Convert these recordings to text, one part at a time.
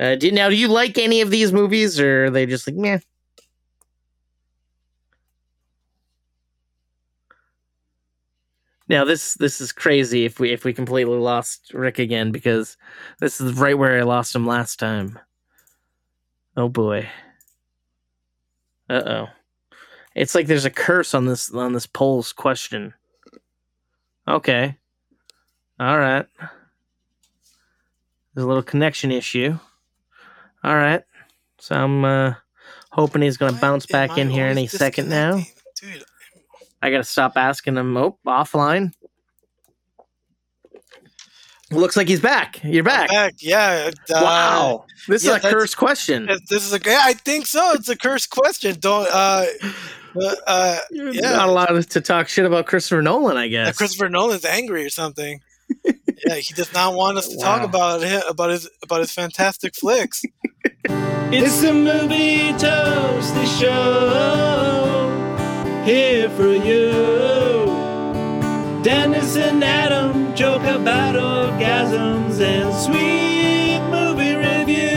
Uh, do, now, do you like any of these movies, or are they just like meh? Now this this is crazy if we if we completely lost Rick again because this is right where I lost him last time. Oh boy. Uh oh. It's like there's a curse on this on this poll's question. Okay. All right. There's a little connection issue. All right. So I'm uh, hoping he's going to bounce back in here any second now. Dude, I got to stop asking him. Oh, offline. Looks like he's back. You're back. back. Yeah. uh, wow. This yeah, is a cursed question. This is a. yeah, I think so. It's a cursed question. Don't. Uh, uh, uh, You're yeah. not allowed to talk shit about Christopher Nolan, I guess. Christopher Nolan's angry or something. Yeah, he does not want us to talk about it, about his about his fantastic flicks. It's the movie toasty show here for you. Dennis and Adam joke about orgasms and sweet movie reviews.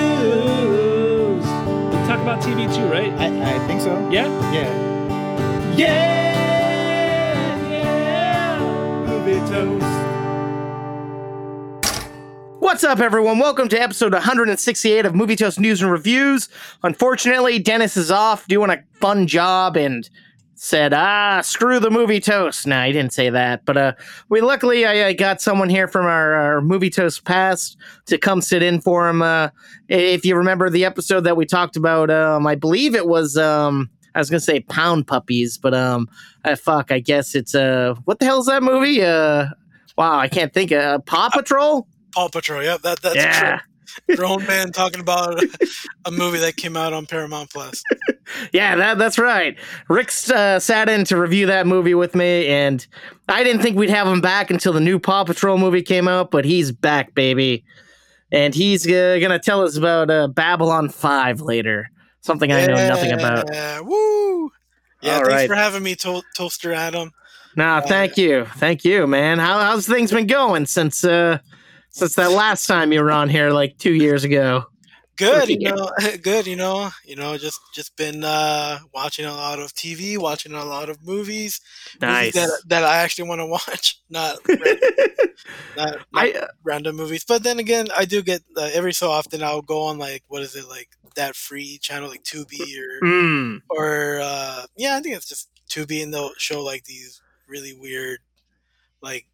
We talk about TV too, right? I, I think so. Yeah. Yeah. Yeah, yeah. Movie toast. What's up, everyone? Welcome to episode 168 of Movie Toast News and Reviews. Unfortunately, Dennis is off doing a fun job and said, "Ah, screw the movie toast." No, he didn't say that, but uh, we luckily I, I got someone here from our, our movie toast past to come sit in for him. Uh, if you remember the episode that we talked about, um, I believe it was um, I was gonna say Pound Puppies, but um, uh, fuck, I guess it's uh, what the hell is that movie? Uh, wow, I can't think. Uh, Paw Patrol. Paw Patrol. Yep, that that's yeah. a grown man talking about a movie that came out on Paramount Plus. Yeah, that that's right. Rick uh, sat in to review that movie with me, and I didn't think we'd have him back until the new Paw Patrol movie came out, but he's back, baby, and he's uh, gonna tell us about uh, Babylon Five later. Something I know nothing about. Yeah, woo! Yeah, All thanks right. for having me, to- Toaster Adam. Nah, thank you, thank you, man. How how's things been going since uh since that last time you were on here like two years ago? Good, you know, good, you know, you know, just just been uh, watching a lot of TV, watching a lot of movies, Nice. movies that that I actually want to watch, not ran- not, not I uh, random movies. But then again, I do get uh, every so often I'll go on like what is it like that free channel like Tubi or mm, or uh, yeah, I think it's just Tubi, and they'll show like these really weird, like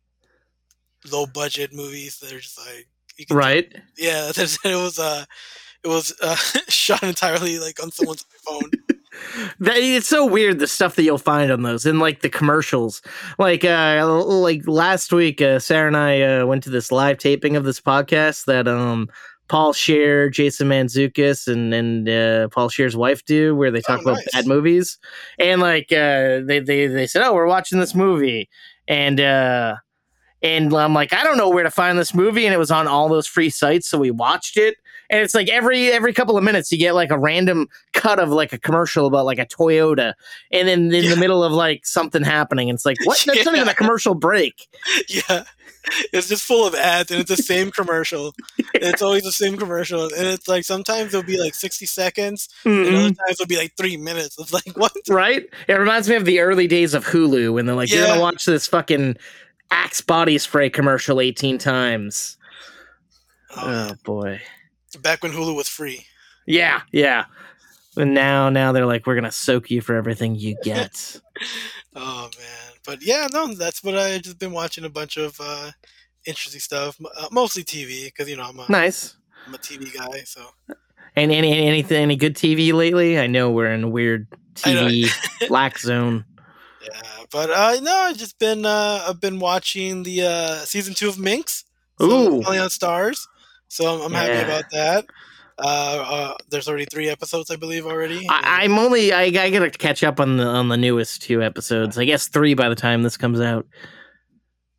low budget movies that are just like you can right. yeah, it was uh, it was uh, shot entirely like on someone's phone. That, it's so weird the stuff that you'll find on those and like the commercials. Like uh like last week uh, Sarah and I uh, went to this live taping of this podcast that um Paul Scheer, Jason Mantzoukas and and uh, Paul Scheer's wife do where they talk Oh, about nice. bad movies. And like uh they they they said, "Oh, we're watching this movie." And uh and I'm like, I don't know where to find this movie, and it was on all those free sites, so we watched it. And it's like every every couple of minutes you get like a random cut of like a commercial about like a Toyota, and then in Yeah. the middle of like something happening, and it's like what? That's not even a commercial break. yeah, it's just full of ads, and it's the same commercial. it's always the same commercial, and it's like sometimes it'll be like sixty seconds, and Mhm. other times it'll be like three minutes. It's like what? Right? It reminds me of the early days of Hulu when they're like, you're gonna watch this fucking Axe body spray commercial 18 times. Oh, Oh boy. back when Hulu was free. Yeah, yeah. And now, now they're like, we're gonna soak you for everything you get. Oh man, but yeah, no, that's what I just been watching a bunch of uh, interesting stuff, uh, mostly TV because you know I'm a nice. I'm a TV guy, so And any anything any good TV lately? I know we're in a weird TV black zone. Yeah. But uh, no, I've just been uh, I've been watching the uh, season two of Minx. So Ooh. on Starz, so I'm, I'm Yeah. happy about that. Uh, uh, there's already three episodes, I believe, already. I, I'm only I, I gotta catch up on the on the newest two episodes. I guess three by the time this comes out.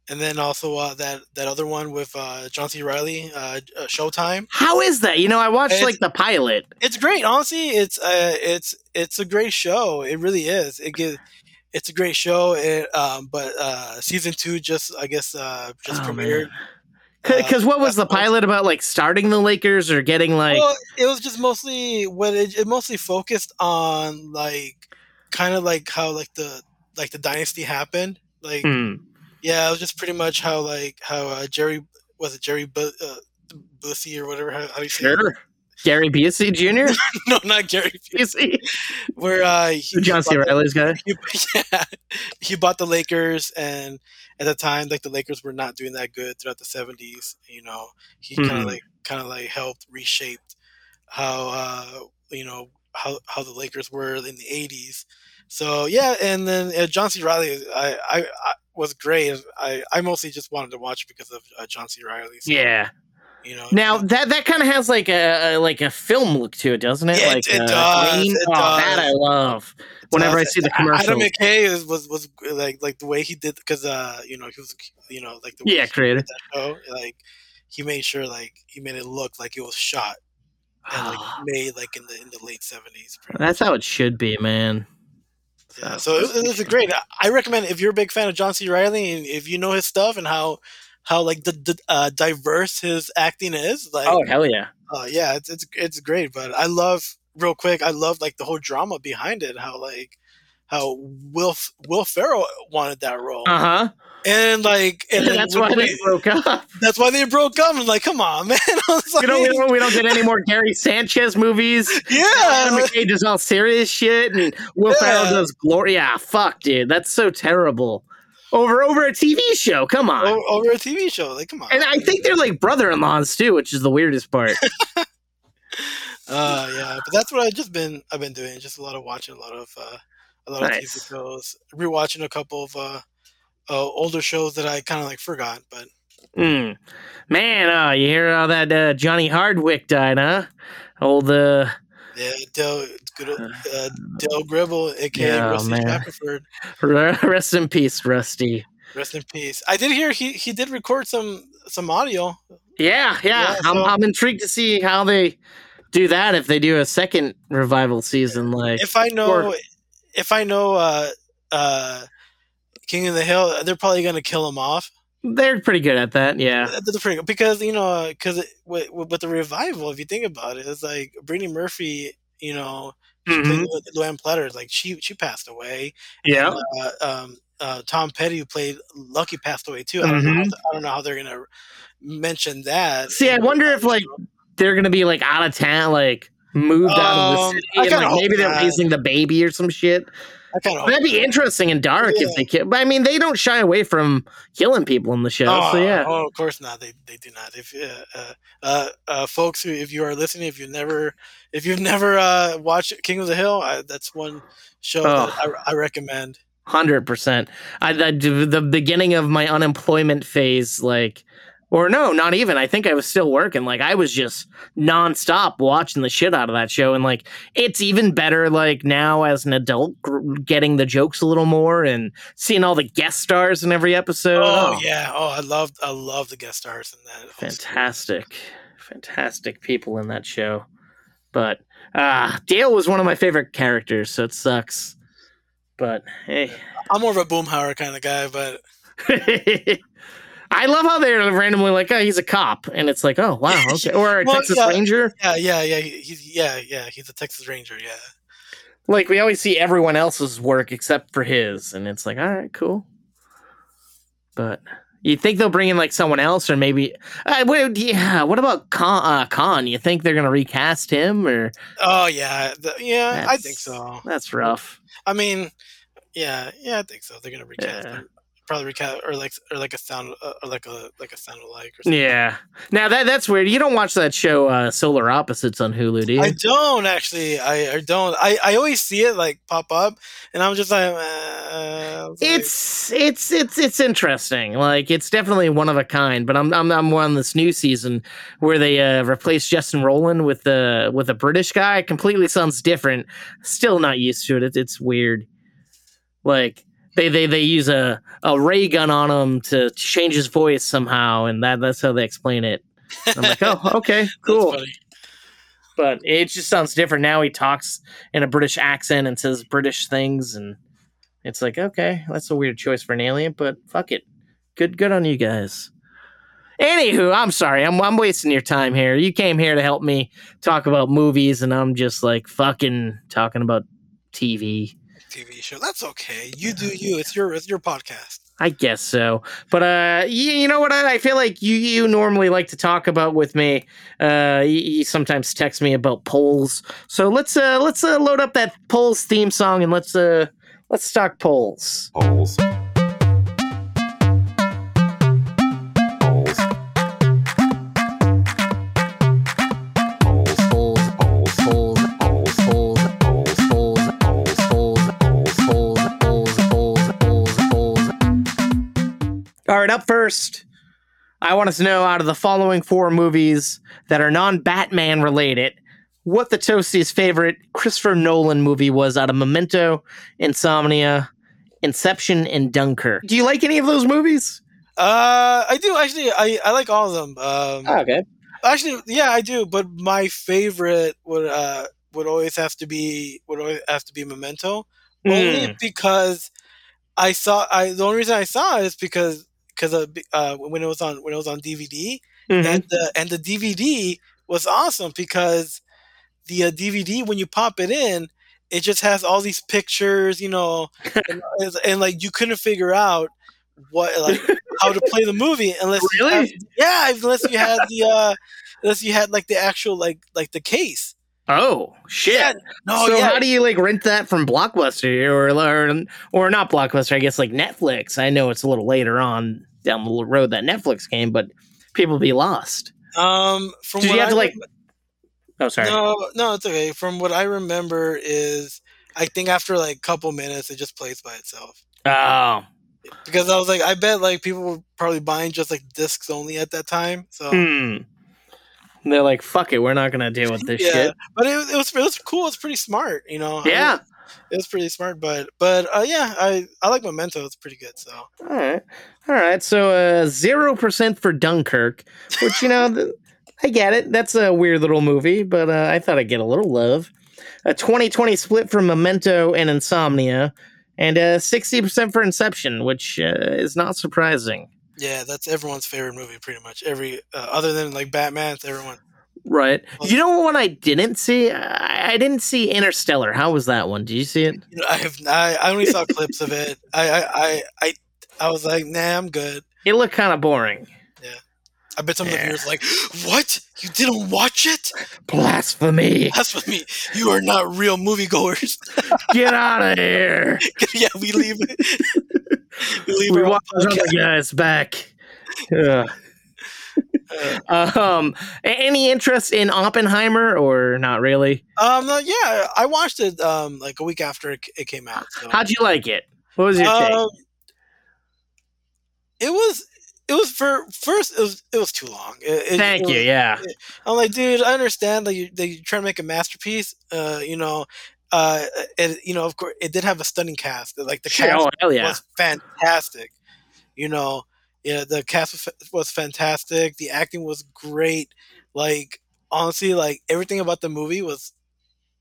and then also uh, that that other one with uh, John C. Reilly, uh, uh, Showtime. How is that? You know, I watched It's- like the pilot. It's great, honestly. It's uh, it's it's a great show. It really is. It gives. It's a great show. It, um, but uh, season two just I guess uh, just Oh, premiered. man. Because what was the pilot about? Like starting the Lakers or getting like? well, it was just mostly what it, it mostly focused on like kind of like how like the like the dynasty happened. Like Hmm. yeah, it was just pretty much how like how uh, Jerry was it Jerry Bu- uh, Bussy or whatever how, how do you say it? Gary Busey Jr. no not Gary Busey. where uh he, John C. Reilly's guy. he, yeah, he bought the Lakers, and at the time, like the Lakers were not doing that good throughout the seventies. You know, he kind Mhm. of like kind of like helped reshape how uh, you know how how the Lakers were in the eighties. So yeah, and then uh, John C. Reilly, I, I, I was great. I I mostly just wanted to watch it because of uh, John C. Reilly. So, Yeah. You know. Now that that kind of has like a, a like a film look to it, doesn't it? Yeah, it- like it uh, does, it oh, that. I love. Whenever I see the commercials. Adam. McKay is, was was like like the way he did because uh you know he was you know like the way Yeah, he creative. show like he made sure like he made it look like it was shot and like made like in the in the late seventies. That's how it should be, man. Yeah, so it, it was a great. I recommend if you're a big fan of John C. Reilly and if you know his stuff and how how like the, the uh, diverse his acting is, like Oh hell yeah! uh, yeah, it's it's it's great. But I love real quick. I love like the whole drama behind it. How like how Will Will Ferrell wanted that role, Uh huh. and like and That's why we- they broke up. that's why they broke up. I'm like, come on, man. I was like, You know, we don't, we don't get any more Gary Sanchez movies. Adam yeah, McKay does all serious shit, and Will Yeah. Ferrell does glory. Yeah, fuck, dude, that's so terrible. Over over a TV show, come on. o- over a TV show. Like, come on. And I think they're like brother-in-laws too, which is the weirdest part. Uh, yeah, but that's what I've just been I've been doing. Just a lot of watching, a lot of uh, a lot of Nice. TV shows, rewatching a couple of uh, uh older shows that I kind of like forgot. But Mm. Man, uh, you hear how that uh, Johnny Hardwick died, huh? Old uh, yeah, Dale, good uh, Dale Gribble, aka Yeah, Rusty man. Shackelford, rest in peace, Rusty. rest in peace. I did hear he he did record some some audio. Yeah, yeah. Yeah, I'm I'm intrigued to see how they do that if they do a second revival season. Like, If I know, Or- if I know, uh, uh, King of the Hill, they're probably gonna kill him off. They're pretty good at that. Yeah. That's pretty good because you know because with, with the revival, if you think about it, it's like Brittany Murphy. You know, she Mhm. Luanne Platter. Like she she passed away. Yeah. Uh, um, uh, Tom Petty, who played Lucky, passed away too. I don't know. How, Mhm. I don't know how they're gonna mention that. See, I wonder if, like. They're gonna be like out of town, like moved out of the Um, city, and like maybe hope they're raising the baby or some shit. I kind of That'd be interesting and dark Yeah. if they kill. But I mean, they don't shy away from killing people in the show. Oh, so yeah. oh, of course not. They they do not. If uh, uh, uh, folks who if you are listening, if you've never if you've never uh, watched King of the Hill, I, that's one show Oh. that I, I recommend. Hundred percent. I, I the beginning of my unemployment phase, like, or no, not even. I think I was still working. Like, I was just nonstop watching the shit out of that show, and like, it's even better. Like now, as an adult, gr- getting the jokes a little more and seeing all the guest stars in every episode. Oh, yeah. Oh, I loved I love the guest stars in that. fantastic, fantastic people in that show. But uh Dale was one of my favorite characters, so it sucks. But hey. I'm more of a Boomhauer kind of guy, but I love how they're randomly like, oh, he's a cop, and it's like, oh, wow, okay, or a Well, Texas yeah. Ranger. yeah, yeah, yeah. He's yeah, yeah. He's a Texas Ranger. Yeah. Like we always see everyone else's work except for his, and it's like, all right, cool. But you think they'll bring in like someone else, or maybe, uh, wait, yeah. What about Kahn? Uh, Kahn? You think they're gonna recast him, or Oh yeah, the, yeah. I think so. that's rough? I mean, yeah, yeah. I think so. They're gonna recast Yeah. him. Probably recast or like or like a sound uh, or like a like a sound alike or something. Yeah. Now that that's weird. You don't watch that show, uh, Solar Opposites, on Hulu, do you? I don't actually. I, I don't. I, I always see it like pop up, and I'm just like, uh, it's like- it's it's it's interesting. Like it's definitely one of a kind. But I'm I'm I'm on this new season where they uh, replaced Justin Roiland with the with a British guy. It completely sounds different. Still not used to it. It's, it's weird. Like they they they use a a ray gun on him to change his voice somehow, and that that's how they explain it. I'm like, oh, okay, cool. but it just sounds different now. He talks in a British accent and says British things, and it's like, okay, that's a weird choice for an alien, but fuck it, good, good on you guys. Anywho, I'm sorry. I'm I'm wasting your time here. You came here to help me talk about movies, and I'm just like fucking talking about TV. TV show. That's okay. You do you. It's your it's your podcast. I guess so. But uh, you, you know what? I, I feel like you you normally like to talk about with me. Uh, you, you sometimes text me about polls. So let's uh let's uh, load up that polls theme song and let's uh let's talk polls. Polls. Polls. All right, up first, I want us to know out of the following four movies that are non-Batman related, what the Toastie's favorite Christopher Nolan movie was out of Memento, Insomnia, Inception, and Dunkirk. Do you like any of those movies? Uh, I do actually. I I like all of them. Um, okay. actually, yeah, I do. But my favorite would uh would always have to be would always have to be Memento, Hmm. only because I saw. I the only reason I saw it is because because uh when it was on when it was on DVD Mhm. and the and the DVD was awesome because the uh, DVD when you pop it in, it just has all these pictures, you know, and, and, like you couldn't figure out what like how to play the movie unless you Really? had- yeah, unless you had the uh unless you had like the actual like like the case. Oh shit! Yeah, no, so yeah. how do you like rent that from Blockbuster or or or not Blockbuster? I guess like Netflix. I know it's a little later on down the road that Netflix came, but people be lost. um from Did what you have I to like? rem- Oh, sorry. No, no, it's okay. From what I remember is I think after like a couple minutes it just plays by itself. Oh, because I was like, I bet like people were probably buying just like discs only at that time. So hmm. They're like, fuck it, we're not gonna deal with this yeah, shit. but it, was- it was it was cool. It's pretty smart, you know. I Yeah. mean, it was pretty smart. But but uh, yeah, I I like Memento. It's pretty good. So All right, all right. So uh, zero percent for Dunkirk, which you know, th- I get it. That's a weird little movie, but uh, I thought I'd get a little love. A 20-20 split for Memento and Insomnia, and uh, sixty percent for Inception, which uh, is not surprising. yeah, that's everyone's favorite movie. Pretty much every uh, other than like Batman, it's everyone. Right. You know what I didn't see? I, I didn't see Interstellar. How was that one? Did you see it? I have I, I only saw clips of it. I I, I I was like, nah, I'm good. It looked kind of boring. Yeah. I bet some of the Yeah. viewers like, what? You didn't watch it? Blasphemy! Blasphemy! You are not real moviegoers. Get out of here! yeah, we leave. we leave. We our own want those other guys back. Yeah. Uh, Um, any interest in Oppenheimer or not really? Um, no, yeah, I watched it um like a week after it, it came out. So. How'd you like it? What was your take? Um, it was it was for first it was it was too long. It- it- Thank it you. was- Yeah. I'm like, dude, I understand that you that you're trying to make a masterpiece. Uh, you know, uh, and you know, of course, it did have a stunning cast. Like the Sure. cast Oh yeah. was fantastic. You know, yeah, the cast was, fantastic. The acting was great. Like honestly, like everything about the movie was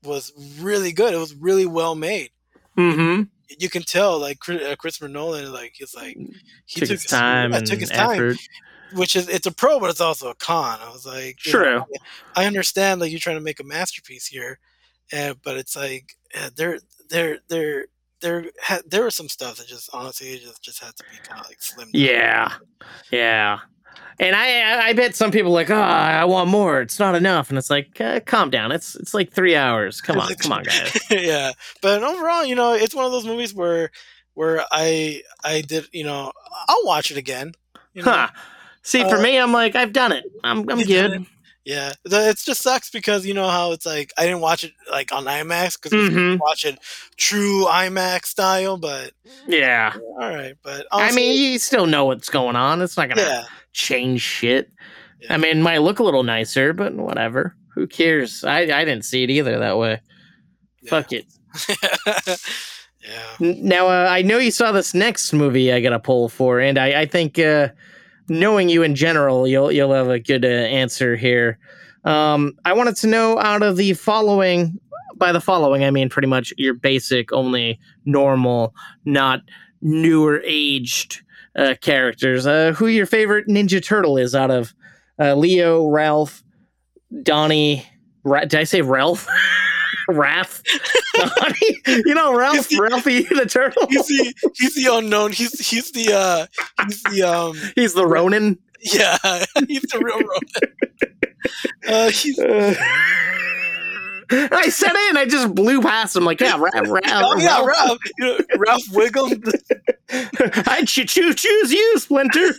was really good. It was really well made. Mm-hmm. You can tell, like uh, Christopher Nolan, like he's like he Took, his time and took his time, effort. which is it's a pro, but it's also a con. I was like, you know, True. I understand like you're trying to make a masterpiece here, uh, but it's like uh, there, there, there, there, ha- there was some stuff that just honestly just just had to be kind of like slimmed. down. Yeah. Yeah. And I, I- bet some people like, oh, I want more. It's not enough. And it's like, uh, calm down. It's it's like three hours. Come on, come on, guys. yeah, but overall, you know, it's one of those movies where where I I did you know I'll watch it again. You know? Huh. See, for Uh, me, I'm like, I've done it. I'm I'm good. Yeah, it just sucks because you know how it's like I didn't watch it like on IMAX because we Mhm. watch it true IMAX style. But Yeah. all right, but I mean, you still know what's going on. It's not gonna yeah, change shit. Yeah. I mean, it might look a little nicer, but whatever. Who cares? I I didn't see it either that way. yeah. Fuck it. yeah. Now, uh, I know you saw this next movie I got a poll for, and I, I think uh, knowing you in general, you'll you'll have a good uh, answer here. Um, I wanted to know out of the following, by the following, I mean pretty much your basic, only normal, not newer aged uh, characters. Uh, who your favorite Ninja Turtle is out of uh, Leo, Ralph, Donnie? Ra- did I say Ralph? Raph, You know Ralph, Ralphie the turtle. He's the he's the unknown. He's he's the uh he's the um He's the Ronin. yeah he's the real Ronin. Uh, he's Uh, I said it and I just blew past him like, yeah, Ralph, Ralph, oh yeah Ralph you know, Ralph Wiggum. I choose you, Splinter.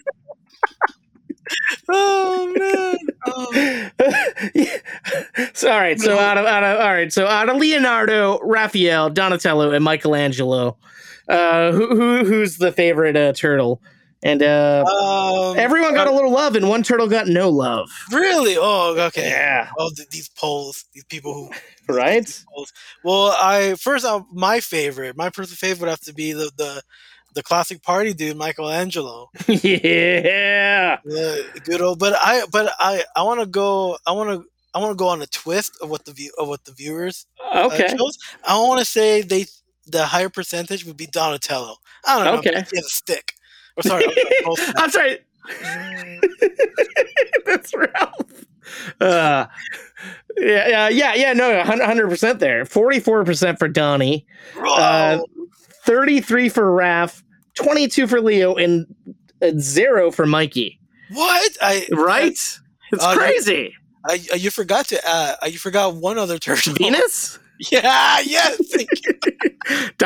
Oh man. Oh. so, all right, so out of, out of all right, so out of Leonardo, Raphael, Donatello, and Michelangelo, uh, who, who who's the favorite uh, turtle? And uh, Um, everyone got a little love, and one turtle got no love. really. Oh okay. Yeah, Oh, these polls, these people who right. Well, I first uh, my favorite, my personal favorite would have to be the the, the classic party dude, Michelangelo. yeah. The good old, but I but I I want to go. I want to I want to go on a twist of what the view of what the viewers uh, Okay. chose. I want to say they the higher percentage would be Donatello. I don't know. Okay. He has a stick. Or sorry, both- I'm sorry. That's Ralph. Uh, yeah, yeah, yeah, yeah. No, hundred percent there. Forty-four percent for Donnie, Uh, Bro. thirty-three for Raph, twenty-two for Leo, and uh, zero for Mikey. what? I Right? It's Uh, crazy. I, I you forgot to uh you forgot one other turtle. Venus. Yeah. Yes. Thank you.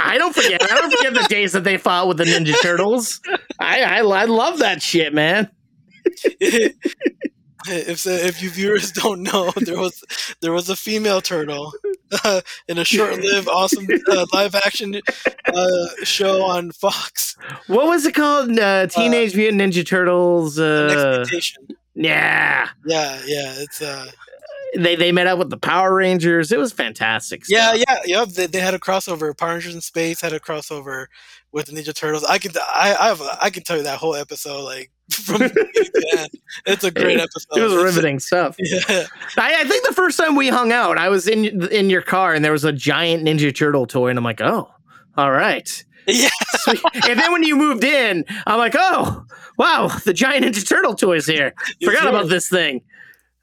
I don't forget. I don't forget the days that they fought with the Ninja Turtles. I I, I love that shit, man. if so, if you viewers don't know, there was there was a female turtle uh, in a short-lived, awesome uh, live-action uh, show on Fox. What was it called? Uh, Teenage Mutant Ninja Turtles. Uh, Next Mutation. yeah. Yeah, yeah, it's uh, they they met up with the Power Rangers. It was fantastic. yeah, stuff. yeah, yeah. They, they had a crossover. Power Rangers in Space had a crossover with the Ninja Turtles. I can I I have I can tell you that whole episode like from beginning. It's a great episode. It was riveting stuff. Yeah. I, I think the first time we hung out, I was in in your car and there was a giant Ninja Turtle toy, and I'm like, oh, all right. Yeah. Sweet. and then when you moved in, I'm like, oh, wow, the giant Ninja Turtle toy's here. Forgot about this thing.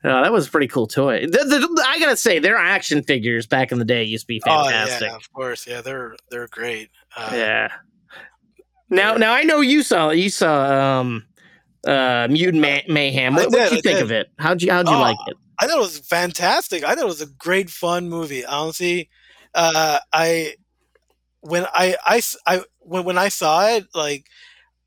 Oh, that was a pretty cool toy. The, the, I gotta say, their action figures back in the day used to be fantastic. Oh yeah, of course. Yeah, they're they're great. Uh, Yeah. Now, now I know you saw you saw um, uh, Mutant May- Mayhem. What did you I think did. of it? How'd you how'd you Oh, like it? I thought it was fantastic. I thought it was a great fun movie. Honestly, uh, I when I, I I- when when I saw it, like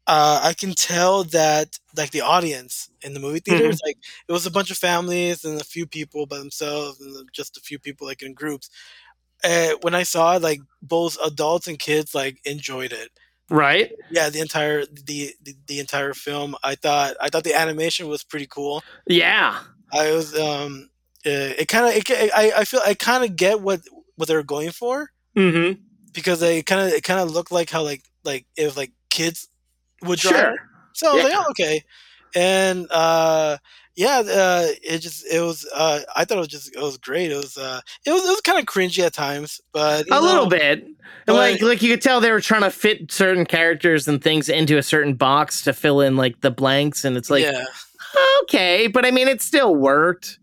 uh, I can tell that like the audience in the movie theaters, like it was a bunch of families and a few people by themselves, and just a few people like in groups. Uh, when I saw it, like both adults and kids like enjoyed it. Right? Yeah, the entire the, the the entire film. I thought I thought the animation was pretty cool. Yeah. I was um uh, it kind of it, I I feel I kind of get what what they're going for Mm-hmm. because they kind of it kind of looked like how like like if like kids would draw. Sure. So I was like, oh, okay, and uh yeah, uh, it just it was uh I thought it was just it was great. It was uh it was it was kind of cringy at times, but A little bit. But- like like you could tell they were trying to fit certain characters and things into a certain box to fill in like the blanks and it's like yeah, okay, but I mean it still worked.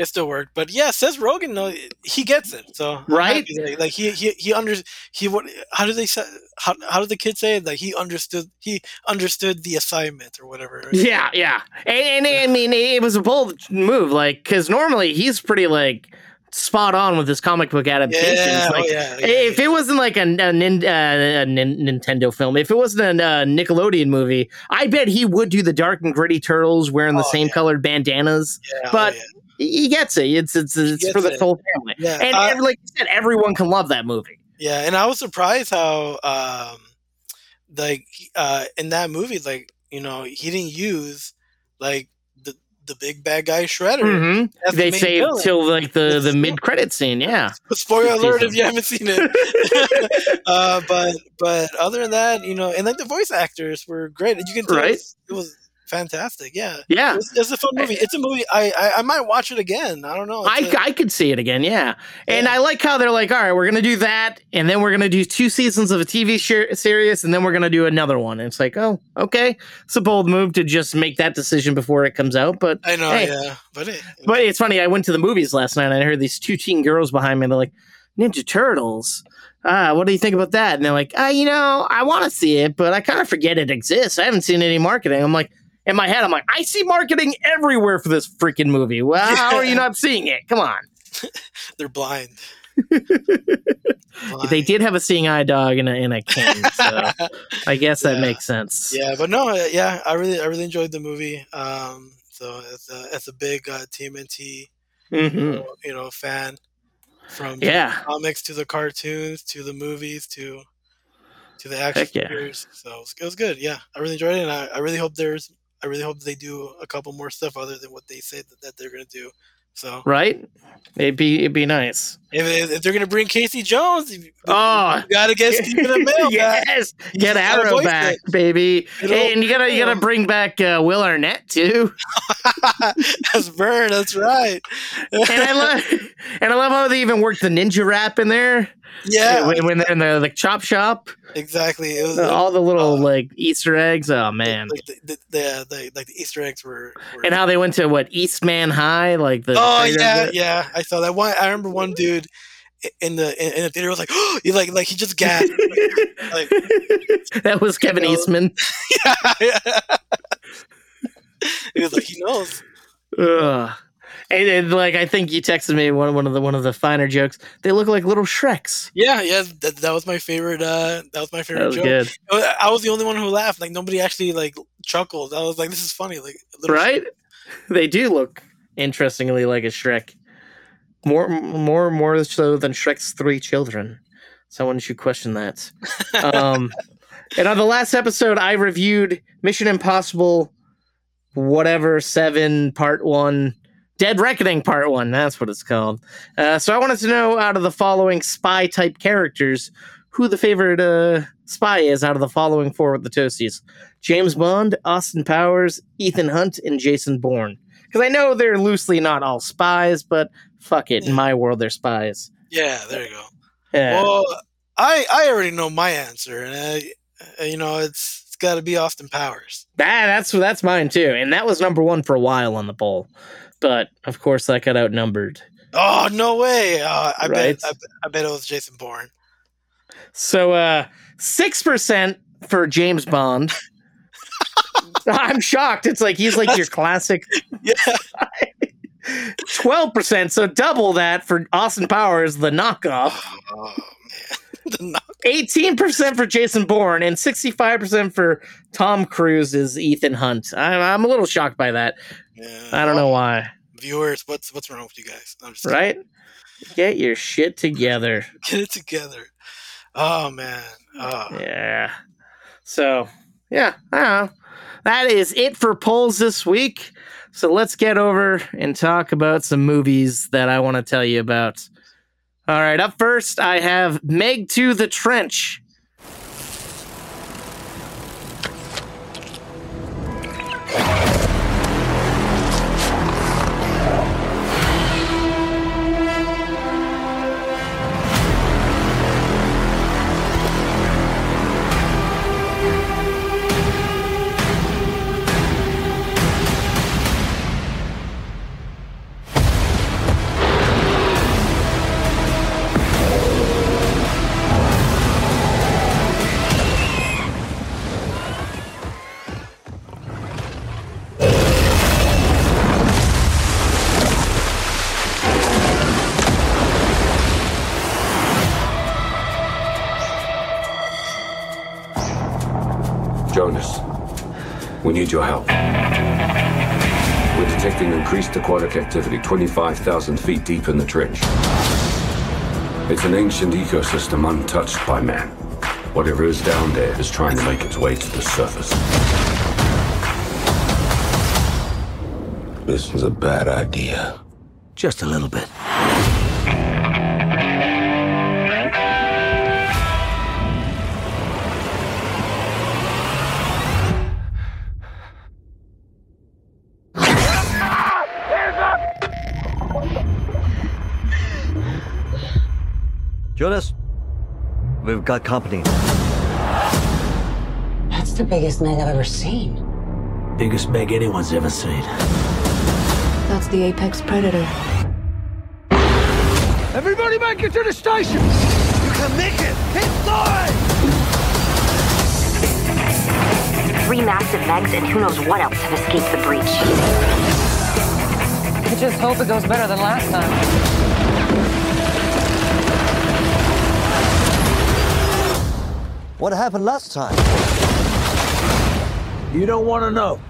It still worked. But yeah, Seth Rogen, no, he gets it. So Right? that- Like he he he under he what how do they say how how did the kid say it? Like he understood he understood the assignment or whatever. Yeah, yeah. And, and I mean it was a bold move like cuz normally he's pretty like spot on with his comic book adaptations Yeah, oh, yeah, yeah, if it wasn't like a, a, uh, a Nintendo film, if it wasn't a Nickelodeon movie, I bet he would do the dark and gritty turtles wearing the Oh, same yeah. colored bandanas. yeah, oh, but- yeah. He gets it. It's it's, it's for the it. whole family. Yeah, And, uh, and like you said, everyone can love that movie. Yeah, and I was surprised how um like uh in that movie like you know he didn't use like the the big bad guy Shredder. hmm the They saved villain. till like the the mid credit scene. Yeah. Spoiler alert if you haven't seen it. uh, but but other than that, you know, and like the voice actors were great. You can tell Right. it was fantastic. Yeah, Yeah. it's, it's a fun movie. It's a movie. I, I I might watch it again. I don't know. I, It's a- I could see it again, yeah. And Yeah. I like how they're like, all right, we're going to do that, and then we're going to do two seasons of a TV sh- series, and then we're going to do another one. And it's like, oh, okay. It's a bold move to just make that decision before it comes out. But I know. hey. Yeah, but it, but it's funny. I went to the movies last night, and I heard these two teen girls behind me. They're like, Ninja Turtles. Ah, what do you think about that? And they're like, ah, you know, I want to see it, but I kind of forget it exists. I haven't seen any marketing. I'm like, in my head, I'm like, I see marketing everywhere for this freaking movie. Well, how are you not seeing it? Come on. they're blind. They did have a seeing eye dog in a, in a cane, so I guess that makes sense. yeah, but no, uh, yeah, I really I really enjoyed the movie. Um, so it's a it's a big uh, TMNT hmm you know fan from Yeah. comics to the cartoons to the movies to to the action yeah. figures. So it was, it was good. Yeah, I really enjoyed it, and I, I really hope there's I really hope they do a couple more stuff other than what they said that, that they're gonna do. So Right? It'd be it'd be nice. if, if they're gonna bring Casey Jones, Oh, you gotta get Stephen Amell back. yes, You get Arrow back, it. baby. Know? and you gotta you gotta bring back uh, Will Arnett too. that's Vern. That's right. And I love and I love how they even worked the ninja rap in there. yeah, when, when they're in the, the chop shop, exactly. It was Uh, all the little uh, like Easter eggs. Oh man! like the, the, the, the like the Easter eggs were. were And how they went to what Eastman High, like the oh yeah, yeah. I saw that one. I remember one dude in the in, in the theater was like, oh, he like like he just gasped. like, that was Kevin You know, Eastman. yeah. he was like, he knows. Ugh. And, and, like I think you texted me one one of the one of the finer jokes. They look like little Shreks. Yeah, yeah. That, that was my favorite. Uh, that was my That favorite was joke. good, I was the only one who laughed. Like nobody actually like chuckled. I was like, this is funny. Like right? They do look interestingly like a Shrek. More, more, more so than Shrek's three children. Someone should question that. um, and on the last episode, I reviewed Mission Impossible, whatever seven part one, Dead Reckoning part one. That's what it's called. Uh, so I wanted to know out of the following spy type characters, who the favorite uh, spy is out of the following four with the toasties: James Bond, Austin Powers, Ethan Hunt, and Jason Bourne. Because I know they're loosely not all spies, but fuck it, in my world they're spies. Yeah, there you go. Yeah. Well, I I already know my answer, and I, uh, you know it's it's got to be Austin Powers. Ah, that's that's mine too, and that was number one for a while on the poll, but of course that got outnumbered. Oh no way! Uh, I Right. bet I, bet- I bet it was Jason Bourne. So uh six percent for James Bond. I'm shocked. It's like he's like your classic Yeah, twelve percent, so double that for Austin Powers, the knockoff. oh man, Eighteen percent for Jason Bourne and sixty-five percent for Tom Cruise's Ethan Hunt. I'm, I'm a little shocked by that. Yeah. I don't know why. viewers. What's what's wrong with you guys? I'm just Right? Get your shit together. Get it together. Oh man. Oh. Yeah. So, yeah, I don't know. That is it for polls this week. So let's get over and talk about some movies that I want to tell you about. All right, up first, I have Meg 2 the Trench. We need your help. We're detecting increased aquatic activity 25,000 feet deep in the trench. It's an ancient ecosystem untouched by man. Whatever is down there is trying to make its way to the surface. This was a bad idea. Just a little bit. We've got company. That's the biggest Meg I've ever seen. Biggest Meg anyone's ever seen. That's the apex predator. Everybody make it to the station! You can make it! Keep going! Three massive Megs and who knows what else have escaped the breach. I just hope it goes better than last time. What happened last time? You don't want to know.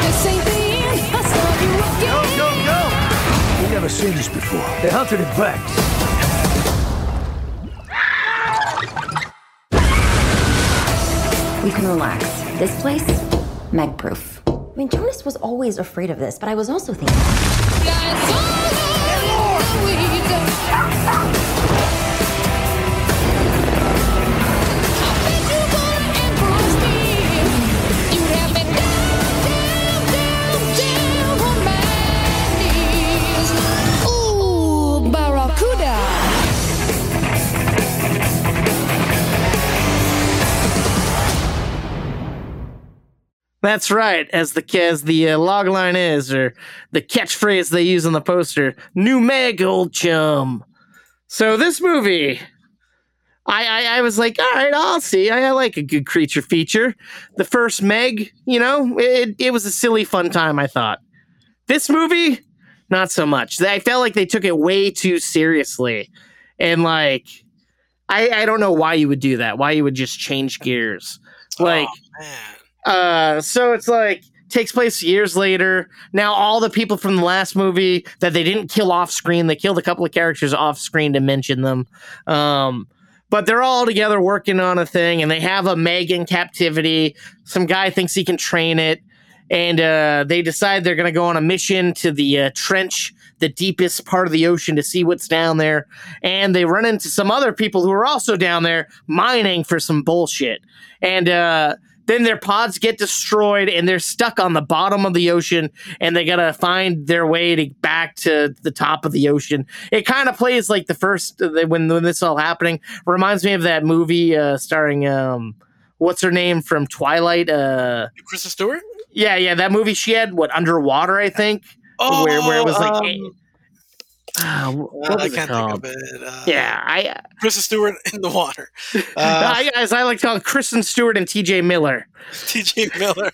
This ain't the end. I saw you again. Go, go! We've never seen this before. They hunted in packs. We can relax. This place, Meg proof. I mean, Jonas was always afraid of this, but I was also thinking. That's right, as the as the uh, log line is, or the catchphrase they use on the poster, "New Meg, old chum." So this movie, I, I I was like, all right, I'll see. I, I like a good creature feature. The first Meg, you know, it it was a silly fun time. I thought. This movie, not so much. I felt like they took it way too seriously, and like, I I don't know why you would do that. Why you would just change gears, like. oh, man. Uh, so it's like takes place years later. Now all the people from the last movie that they didn't kill off screen, they killed a couple of characters off screen to mention them. Um, but they're all together working on a thing, and they have a Meg in captivity. Some guy thinks he can train it, and uh, they decide they're going to go on a mission to the uh, trench, the deepest part of the ocean, to see what's down there. And they run into some other people who are also down there mining for some bullshit. And uh, then their pods get destroyed and they're stuck on the bottom of the ocean and they gotta find their way to back to the top of the ocean. It kind of plays like the first uh, when, when this all happening. Reminds me of that movie uh, starring um what's her name from twilight uh Kristen Stewart? yeah yeah that movie she had what underwater i think? Oh, where, where it was like um, uh, uh, what I was it can't called? think of it. Uh, yeah i Kristen Stewart in the water. Uh, I, as I like to call it, Kristen Stewart and T.J. Miller. T.J. Miller.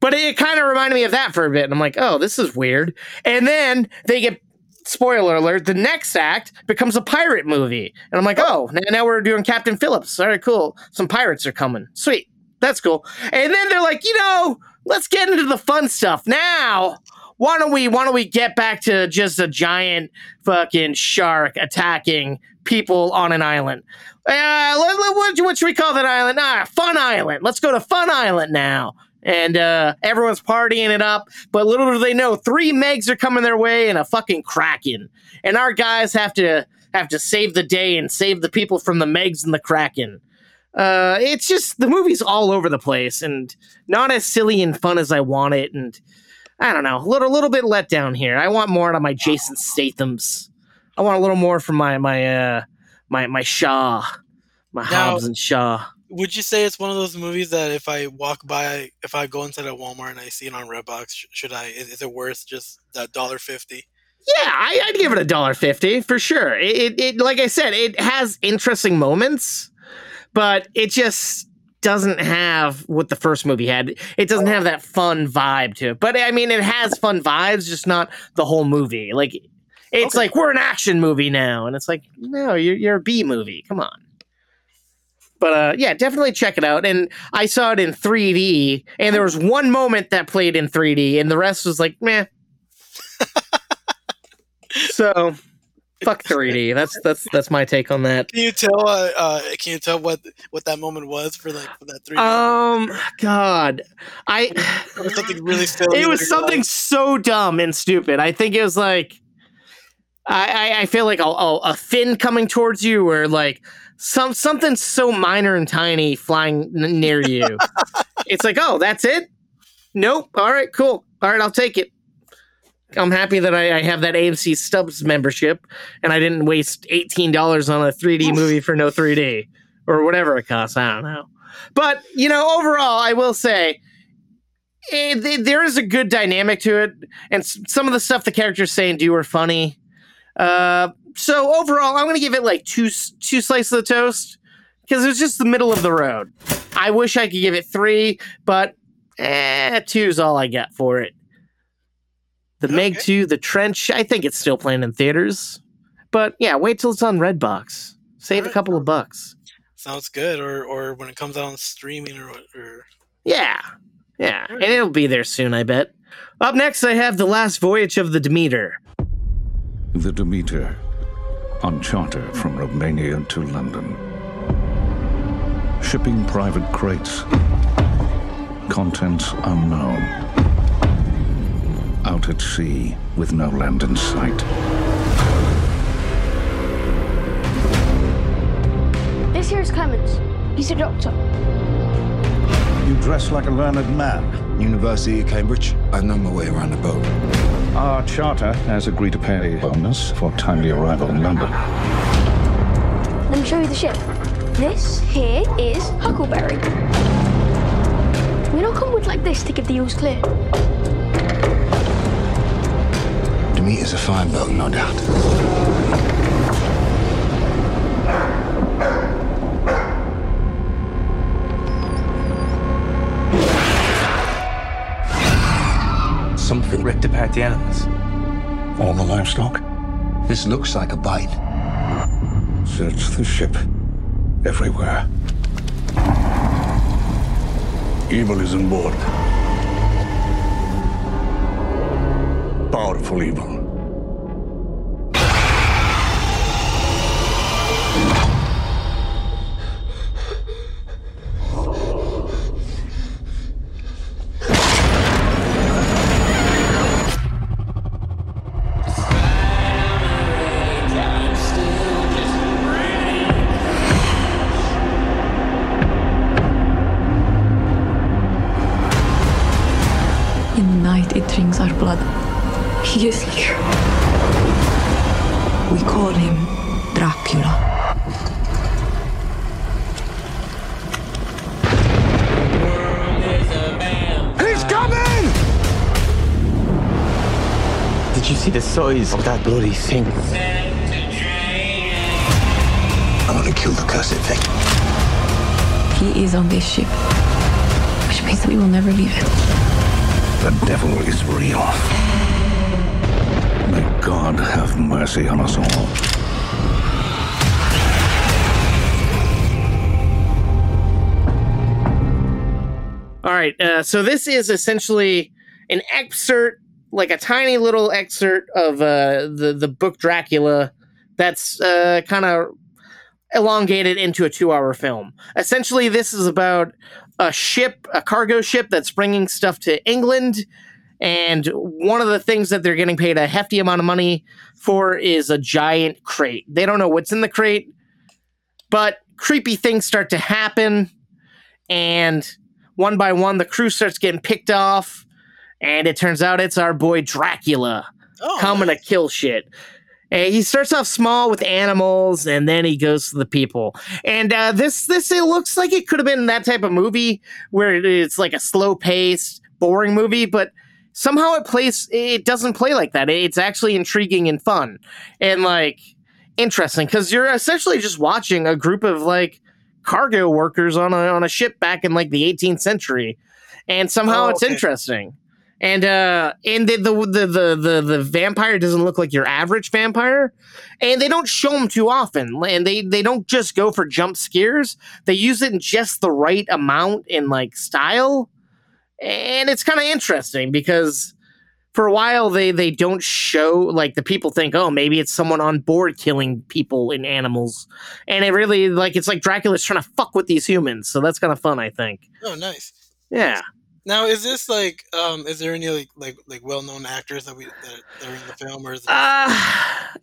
But it, kind of reminded me of that for a bit. And I'm like, oh, this is weird. And then they get spoiler alert, the next act becomes a pirate movie. And I'm like, oh, now, now we're doing Captain Phillips. All right, cool. Some pirates are coming. Sweet. That's cool. And then they're like, you know, let's get into the fun stuff. Now, why don't we why don't we get back to just a giant fucking shark attacking people on an island? Uh, what, what should we call that island? Ah, Fun Island. Let's go to Fun Island now. And uh, everyone's partying it up, but little do they know, three Megs are coming their way and a fucking Kraken. And our guys have to have to save the day and save the people from the Megs and the Kraken. Uh, it's just the movie's all over the place and not as silly and fun as I want it. And I don't know, a little little bit let down here. I want more out of my Jason Statham's. I want a little more from my my uh my my Shaw, my Now- Hobbs and Shaw. Would you say it's one of those movies that if I walk by, if I go inside a Walmart and I see it on Redbox, should I? Is, is it worth just that dollar fifty? Yeah, I, I'd give it a dollar fifty for sure. It, it, it, like I said, it has interesting moments, but it just doesn't have what the first movie had. It doesn't have that fun vibe to it. But I mean, it has fun vibes, just not the whole movie. Like, it's like we're an action movie now, and it's like, no, you're you're a B movie. Come on. But uh, yeah, definitely check it out. And I saw it in 3D, and there was one moment that played in 3D, and the rest was like, meh. so, fuck 3D. That's that's that's my take on that. Can you tell? Uh, uh, can you tell what what that moment was for like for that 3D? Um, God, I something really silly. it was something like, so dumb and stupid. I think it was like, I I, I feel like a, a, a fin coming towards you, or like some something so minor and tiny flying n- near you. it's like, oh, that's it. Nope. All right, cool. All right, I'll take it. I'm happy that I, I have that AMC Stubs membership and I didn't waste $18 on a 3D movie for no 3D or whatever it costs. I don't know. But, you know, overall, I will say eh, th- there is a good dynamic to it. And s- some of the stuff the characters say and do are funny. Uh, so overall, I'm going to give it like two, two slices of toast because it's just the middle of the road. I wish I could give it three, but eh, two's all I get for it. The Meg 2, The Trench, I think it's still playing in theaters. But yeah, wait till it's on Redbox. Save a couple of bucks. Sounds good. Or or when it comes out on streaming or or Yeah. Yeah. And it'll be there soon, I bet. Up next, I have The Last Voyage of the Demeter. The Demeter, on charter from Romania to London. Shipping private crates. Contents unknown. Out at sea with no land in sight. This here is Clemens. He's a doctor. You dress like a learned man. University of Cambridge. I know my way around the boat. Our charter has agreed to pay a bonus for timely arrival in London. Let me show you the ship. This here is Huckleberry. We don't come with like this to give the eels clear. Demeter's a fine boat, no doubt. Something ripped apart the animals. All the livestock? This looks like a bite. Search the ship. Everywhere. Evil is on board. Powerful evil. Size of that bloody thing? I'm gonna kill the cursed thing. He is on this ship, which means that we will never leave it. The devil is real. May God have mercy on us all. All right. Uh, so this is essentially an excerpt, like a tiny little excerpt of uh, the the book Dracula. That's uh, kind of elongated into a two-hour film. Essentially, this is about a ship, a cargo ship that's bringing stuff to England. And one of the things that they're getting paid a hefty amount of money for is a giant crate. They don't know what's in the crate, but creepy things start to happen. And one by one, the crew starts getting picked off. And it turns out it's our boy Dracula coming to kill shit. And he starts off small with animals, and then he goes to the people. And uh, this, this it looks like it could have been that type of movie where it's like a slow paced, boring movie, but somehow it plays. It doesn't play like that. It's actually intriguing and fun, and like interesting because you're essentially just watching a group of like cargo workers on a on a ship back in like the 18th century, and somehow Oh, it's interesting. And uh, and the, the the the the the vampire doesn't look like your average vampire, and they don't show them too often. And they they don't just go for jump scares. They use it in just the right amount in like style, and it's kind of interesting because for a while they they don't show like the people think oh maybe it's someone on board killing people and animals, and it really like it's like Dracula's trying to fuck with these humans. So that's kind of fun, I think. Oh, nice. Yeah. Now, is this like, um, is there any like like like well known actors that we that, that are in the film, or is it? Uh,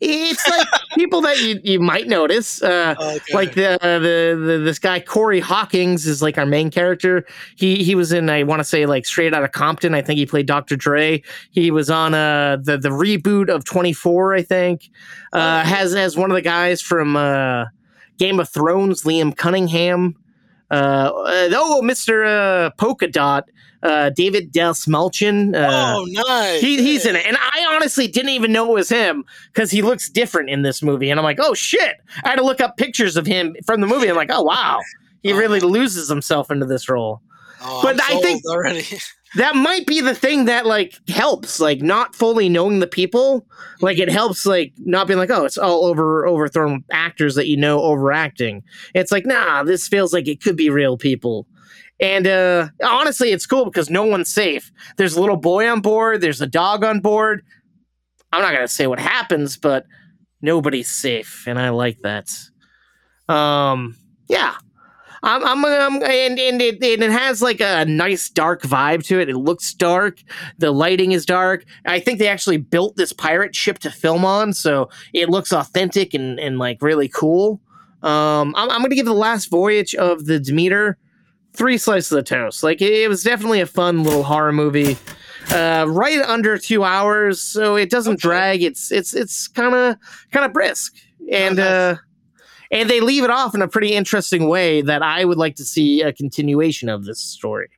it's like people that you, you might notice. Uh, Okay. Like the, the the this guy Corey Hawkins is like our main character. He he was in I want to say like Straight Outta Compton. I think he played Dr. Dre. He was on uh the the reboot of 24. I think uh, has has one of the guys from uh, Game of Thrones, Liam Cunningham. Uh, uh, oh, Mr. Uh, Polka Dot, uh, David Dastmalchian. Uh, oh, nice. he, he's in it. And I honestly didn't even know it was him because he looks different in this movie. And I'm like, oh shit. I had to look up pictures of him from the movie. I'm like, oh wow. He really loses himself into this role. Oh, but I think already. that might be the thing that like helps, like not fully knowing the people. Like it helps like not being like, oh, it's all over overthrown actors that you know overacting. It's like, nah, this feels like it could be real people. And uh honestly, it's cool because no one's safe. There's a little boy on board, there's a dog on board. I'm not gonna say what happens, but nobody's safe, and I like that. Um, yeah. I'm, I'm, I'm and, and it, and it has like a nice dark vibe to it. It looks dark. The lighting is dark. I think they actually built this pirate ship to film on, so it looks authentic and, and like really cool. Um, I'm, I'm gonna give the last voyage of the Demeter three slices of toast. Like it, it was definitely a fun little horror movie. Uh, right under two hours, so it doesn't drag. It's it's it's kind of kind of brisk, and uh, and they leave it off in a pretty interesting way that I would like to see a continuation of this story.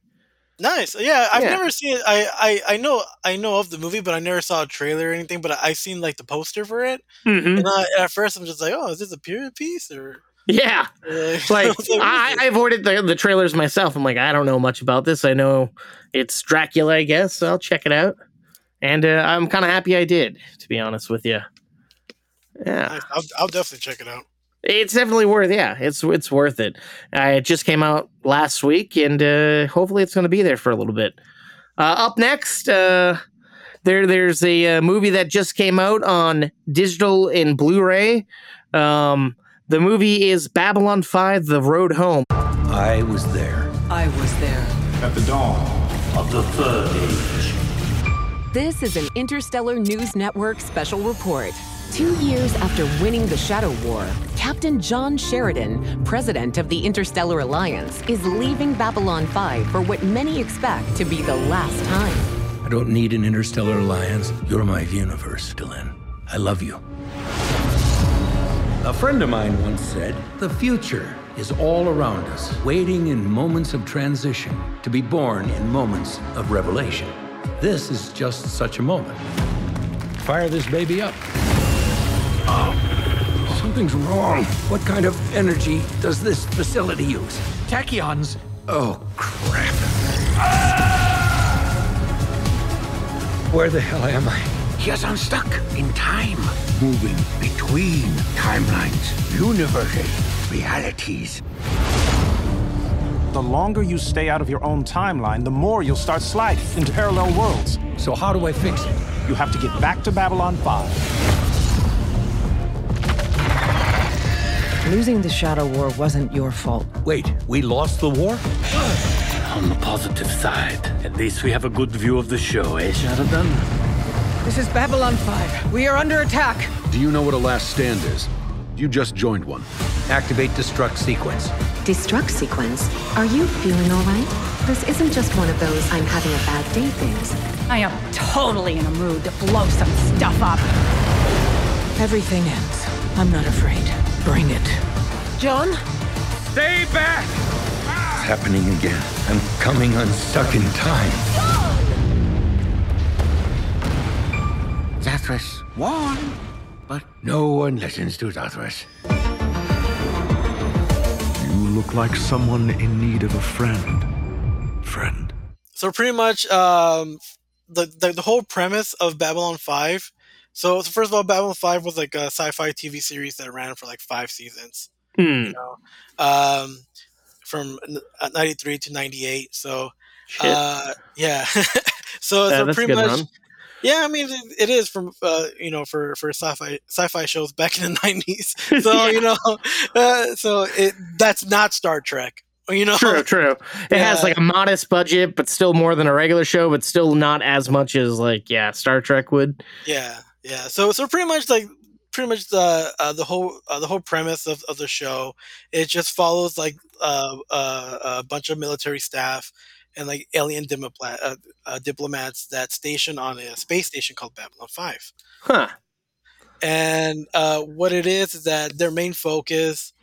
Nice. Yeah, I've Yeah. never seen it. I, I I know I know of the movie, but I never saw a trailer or anything. But I, I seen like the poster for it, Mhm. and I, at first I'm just like, oh, is this a period piece or? Yeah, Uh, like I was like, what I, avoided the, the trailers myself. I'm like, I don't know much about this. I know it's Dracula, I guess. So I'll check it out, and uh, I'm kind of happy I did, to be honest with you. Yeah, I'll, I'll definitely check it out. it's definitely worth. Yeah, it's it's worth it. Uh, it just came out last week, and uh, hopefully it's going to be there for a little bit. Uh, up next, uh, there there's a uh, movie that just came out on digital and Blu-ray. Um, the movie is Babylon Five: The Road Home. I was there. I was there. At the dawn of the third age. This is an Interstellar News Network special report. Two years after winning the Shadow War, Captain John Sheridan, president of the Interstellar Alliance, is leaving Babylon 5 for what many expect to be the last time. I don't need an interstellar alliance. You're my universe, Delenn. I love you. A friend of mine once said, The future is all around us, waiting in moments of transition to be born in moments of revelation. This is just such a moment. Fire this baby up. Oh, something's wrong. What kind of energy does this facility use? Tachyons. Oh, crap. Where the hell am I? Yes, I'm stuck in time, moving between timelines, universes, realities. The longer you stay out of your own timeline, the more you'll start sliding into parallel worlds. So how do I fix it? You have to get back to Babylon 5. Losing the Shadow War wasn't your fault. Wait, we lost the war? On the positive side, at least we have a good view of the show, eh, Sheridan? This is Babylon 5. We are under attack. Do you know what a last stand is? You just joined one. Activate destruct sequence. Destruct sequence? Are you feeling all right? This isn't just one of those I'm having a bad day things. I am totally in a mood to blow some stuff up. Everything ends. I'm not afraid. Bring it. John? Stay back! It's happening again. I'm coming unstuck in time. Zathras won, but no one listens to Zathras. You look like someone in need of a friend. Friend. So pretty much, um, the, the the whole premise of Babylon Five. So, so first of all, Babylon Five was like a sci-fi TV series that ran for like five seasons. Hmm. You know, um, from ninety three to ninety eight. So, Shit. uh, yeah. so, Yeah, so pretty much. run. Yeah, I mean it, is from uh, you know for for sci-fi sci-fi shows back in the nineties. So Yeah. you know, uh, so it that's not Star Trek. You know, True, true. It has like a modest budget, but still more than a regular show, but still not as much as like yeah, Star Trek would. Yeah, yeah. So so pretty much like pretty much the uh, the whole uh, the whole premise of, of the show. It just follows like uh, uh, a bunch of military staff and like alien diplomat, uh, uh, diplomats that station on a space station called Babylon Five. Huh. And uh, what it is is that their main focus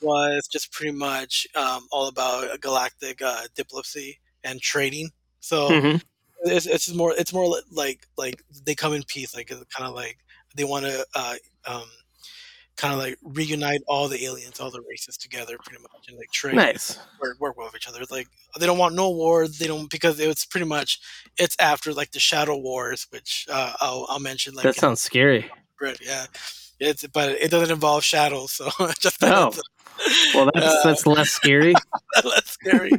was just pretty much um, all about galactic uh, diplomacy and trading. So Mhm. it's, it's more it's more like like they come in peace, like kind of like they want to uh, um, kind of like reunite all the aliens, all the races together, pretty much, and like trade, Nice. work, work well with each other. Like they don't want no wars. They don't because it's pretty much it's after like the Shadow Wars, which uh, I'll I'll mention. Like That sounds scary. Right, yeah. It's but it doesn't involve shadows, so just Oh. Well, that's Uh, that's less scary. less scary.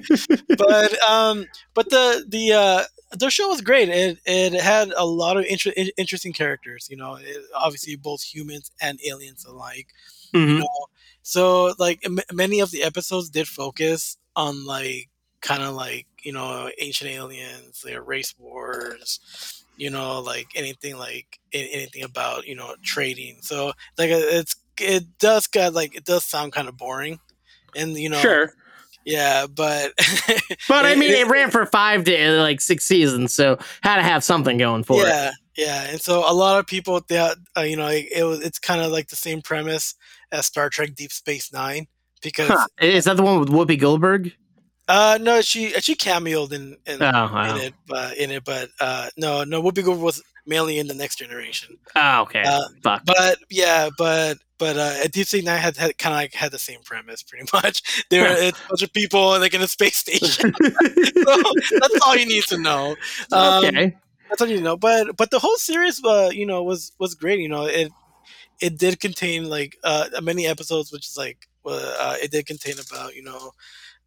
but um, but the the uh, the show was great. It it had a lot of inter- interesting characters. You know, it, obviously both humans and aliens alike. You Mhm. know, so like m- many of the episodes did focus on like kind of like you know ancient aliens, their race wars. You know, like anything like anything about you know trading. So like it's it does got like it does sound kind of boring, and you know Sure. Yeah, but But I mean, it ran for five to like six seasons, so had to have something going for yeah, it. yeah, yeah, and so a lot of people that uh, you know it, it was it's kind of like the same premise as Star Trek Deep Space Nine because Huh. Is that the one with Whoopi Goldberg? uh no she she cameoed in in, Oh, wow. in it but in it but uh no no Whoopi Goldberg was mainly in the Next Generation Oh, okay. Uh, Fuck. but yeah but but uh Deep Space Nine had, had kind of like had the same premise pretty much There were a bunch of people like in a space station so that's all you need to know Um, okay. that's all you need to know. But but the whole series, uh, you know, was was great. You know, it it did contain like uh many episodes, which is like uh, it did contain about you know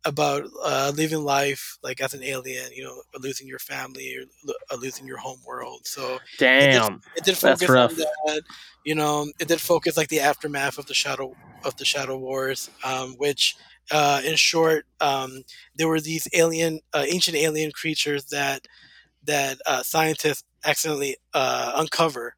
about uh, living life like as an alien, you know, losing your family or uh, losing your home world. So Damn. it did That's focus rough. on that. You know, it did focus like the aftermath of the shadow of the Shadow Wars, um, which, uh, in short, um, there were these alien, uh, ancient alien creatures that that uh, scientists accidentally uh, uncover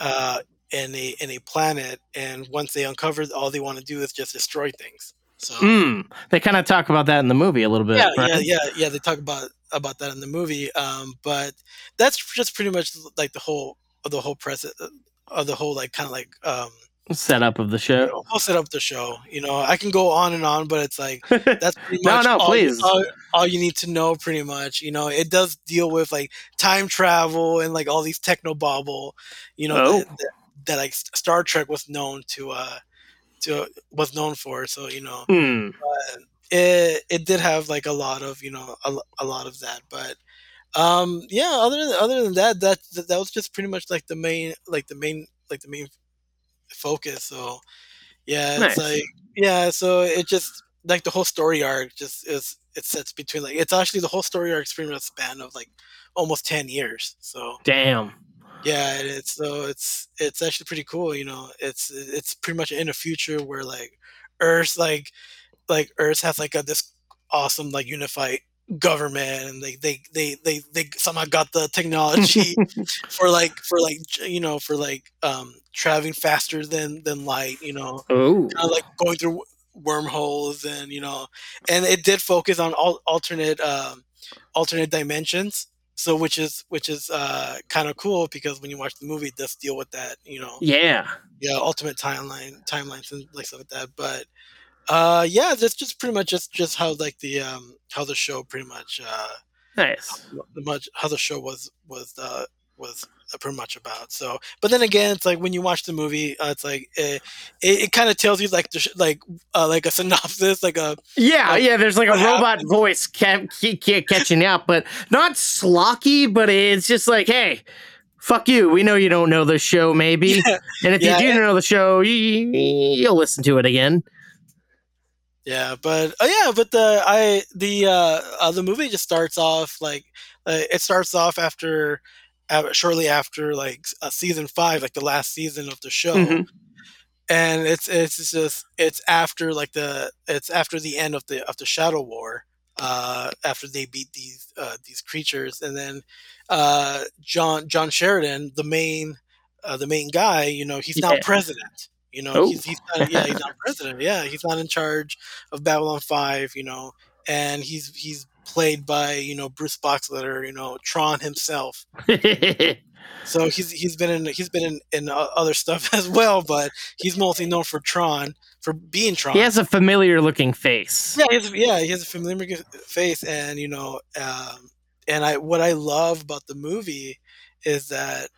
uh, in a in a planet, and once they uncover, all they want to do is just destroy things. So Hmm. They kind of talk about that in the movie a little bit. yeah, right? yeah, yeah, yeah. They talk about about that in the movie, um, but that's just pretty much like the whole of the whole present of the whole like kind of like um, Setup of the show. I'll set up the show. You know, I can go on and on, but it's like that's pretty No, much no, all, please. All, all you need to know, pretty much. You know, it does deal with like time travel and like all these techno babble. You know, Oh. that, that, that like Star Trek was known to uh to was known for. So you know, but it it did have like a lot of you know a, a lot of that, but um yeah other than other than that that that that was just pretty much like the main like the main like the main focus so yeah it's Nice. like yeah so it just like the whole story arc just is it sets between like it's actually the whole story arc is pretty much span of like almost 10 years so Damn. Yeah and it's so it's it's actually pretty cool you know it's it's pretty much in a future where like earth like like earth has like a this awesome like unified government and they they they they, they somehow got the technology for like for like you know for like um traveling faster than than light you know Oh. kind of like going through wormholes and you know and it did focus on all alternate um alternate dimensions so which is which is uh kind of cool because when you watch the movie it does deal with that you know Yeah. yeah ultimate timeline timelines and like stuff like that but uh yeah that's just pretty much just just how like the um how the show pretty much uh Nice. the much how the show was was uh was uh, pretty much about so but then again it's like when you watch the movie uh, it's like it, it, it kind of tells you like the sh- like uh, like a synopsis like a Yeah, like, yeah. There's like a robot voice ca- ca- ca- catching up, but not slocky. But it's just like, hey, fuck you. We know you don't know the show, maybe. Yeah. And if Yeah, you do and- know the show, you, you'll listen to it again. Yeah, but oh yeah, but the I the uh, uh the movie just starts off like uh, it starts off after shortly after like uh, season five, like the last season of the show, Mhm. and it's it's just it's after like the it's after the end of the of the Shadow War, uh, after they beat these uh, these creatures, and then uh, John John Sheridan, the main uh, the main guy, you know, he's Yeah. now president. You know, Oh. he's, he's not, yeah, he's not president. Yeah, he's not in charge of Babylon Five. You know, and he's he's played by you know Bruce Boxleitner. You know, Tron himself. So he's he's been in he's been in, in other stuff as well, but he's mostly known for Tron for being Tron. he has a familiar looking face. Yeah, he has, yeah, he has a familiar face, and you know, um, and I what I love about the movie is that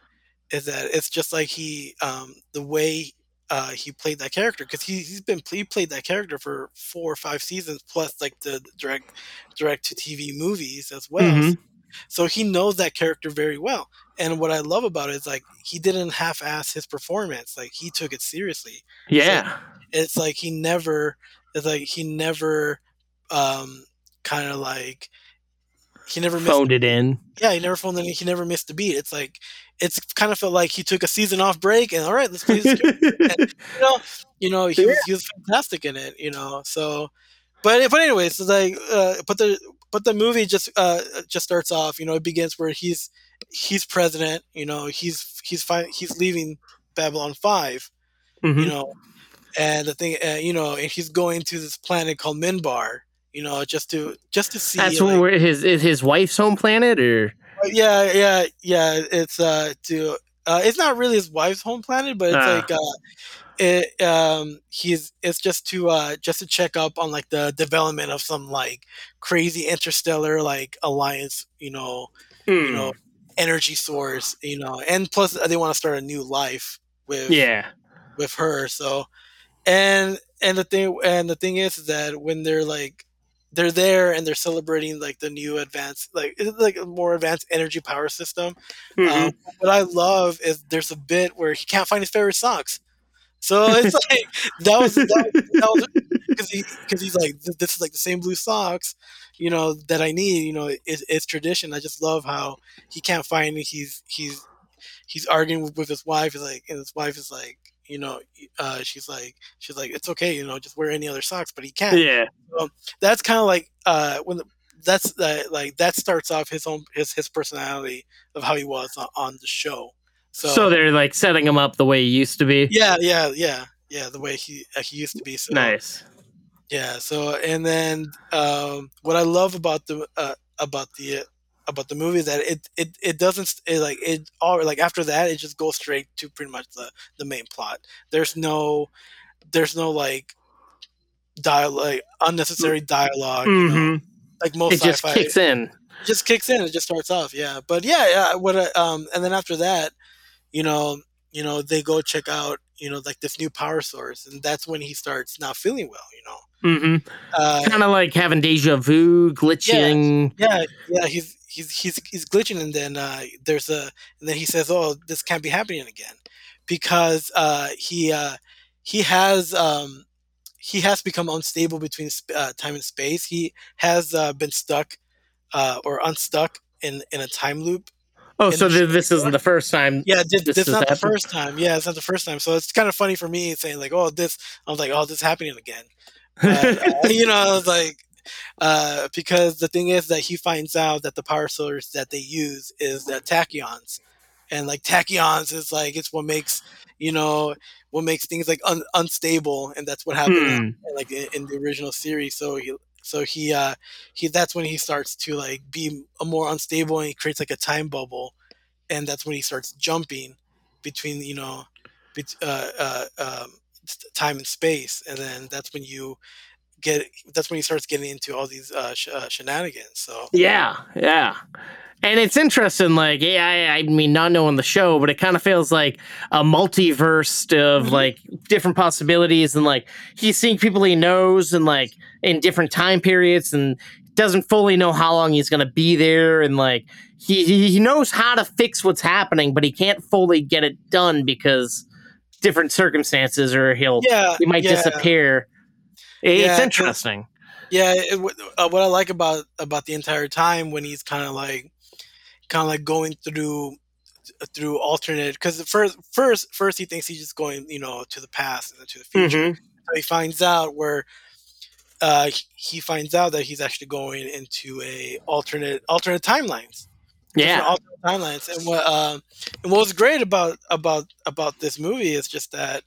is that it's just like he um, the way uh, he played that character because he he's been he played that character for four or five seasons plus like the direct direct to TV movies as well. Mhm. So he knows that character very well. And what I love about it is like he didn't half-ass his performance. Like he took it seriously Yeah. it's like he never it's like he never um kind of like he never missed Phoned it in. yeah he never phoned it in. he never missed a beat it's like it's kind of felt like he took a season off break and all right let's play this. And, you know you know he was he was fantastic in it you know so but but anyways so like uh but the but the movie just uh just starts off you know it begins where he's he's president you know he's he's fi- he's leaving babylon 5 you Mhm. know and the thing uh, you know and he's going to this planet called minbar you know just to just to see That's like, where his is his wife's home planet, or yeah yeah yeah it's uh to uh it's not really his wife's home planet but it's Ah. like uh it um he's it's just to uh just to check up on like the development of some like crazy interstellar like alliance you know you Hmm. know energy source you know and plus they want to start a new life with yeah, with her so and and the thing and the thing is that when they're like they're there and they're celebrating like the new advanced like it's like a more advanced energy power system. Mhm. um, what i love is there's a bit where he can't find his favorite socks. So it's like that was that that was because he because he's like this is like the same blue socks you know that i need you know it, it's tradition. I just love how he can't find it he's he's he's arguing with, with his wife he's like and his wife is like you know uh she's like she's like it's okay you know just wear any other socks but he can't yeah. so that's kind of like uh when the, that's uh, like that starts off his own his his personality of how he was on, on the show so, So, they're like setting him up the way he used to be. yeah yeah yeah yeah the way he uh, he used to be so Nice. yeah so and then um what i love about the uh, about the about the movie that it it, it doesn't it, like it all like after that it just goes straight to pretty much the the main plot there's no there's no like dialogue like, unnecessary dialogue you know, Mhm. like most It just kicks in. it just kicks in it just starts off yeah but yeah yeah what I, um and then after that you know you know they go check out you know like this new power source and that's when he starts not feeling well you know hmm uh, kind of like having deja vu, glitching. yeah yeah he's he's he's he's glitching and then uh there's a and then he says oh this can't be happening again because uh he uh he has um he has become unstable between sp- uh, time and space he has uh, been stuck uh or unstuck in in a time loop Oh, so the this isn't the first time. yeah, this, this, this has not the first time. Yeah, it's not the first time. So it's kind of funny for me saying like, "Oh, this." I was like, "Oh, this is happening again." Uh, you know, like, uh, because the thing is that he finds out that the power source that they use is the tachyons, and like tachyons is like it's what makes you know what makes things like un- unstable, and that's what happened Hmm. like in, in the original series. So he. So he, uh, he. That's when he starts to like be a more unstable, and he creates like a time bubble, and that's when he starts jumping between you know bet- uh, uh, um, time and space and then that's when you get that's when he starts getting into all these uh, sh- uh, shenanigans so Yeah, yeah. And it's interesting, like, yeah, I, I mean, not knowing the show, but it kind of feels like a multiverse of Mm-hmm. like different possibilities, and like he's seeing people he knows, and like in different time periods, and doesn't fully know how long he's gonna be there, and like he he knows how to fix what's happening, but he can't fully get it done because different circumstances, or he'll Yeah, he might yeah. disappear. It's Yeah, 'cause- interesting. yeah it, uh, what i like about about the entire time when he's kind of like kind of like going through through alternate because first first first he thinks he's just going you know to the past and then to the future Mhm. so he finds out where uh he finds out that he's actually going into a alternate alternate timelines Yeah. alternate timelines. And what um, and what was great about about about this movie is just that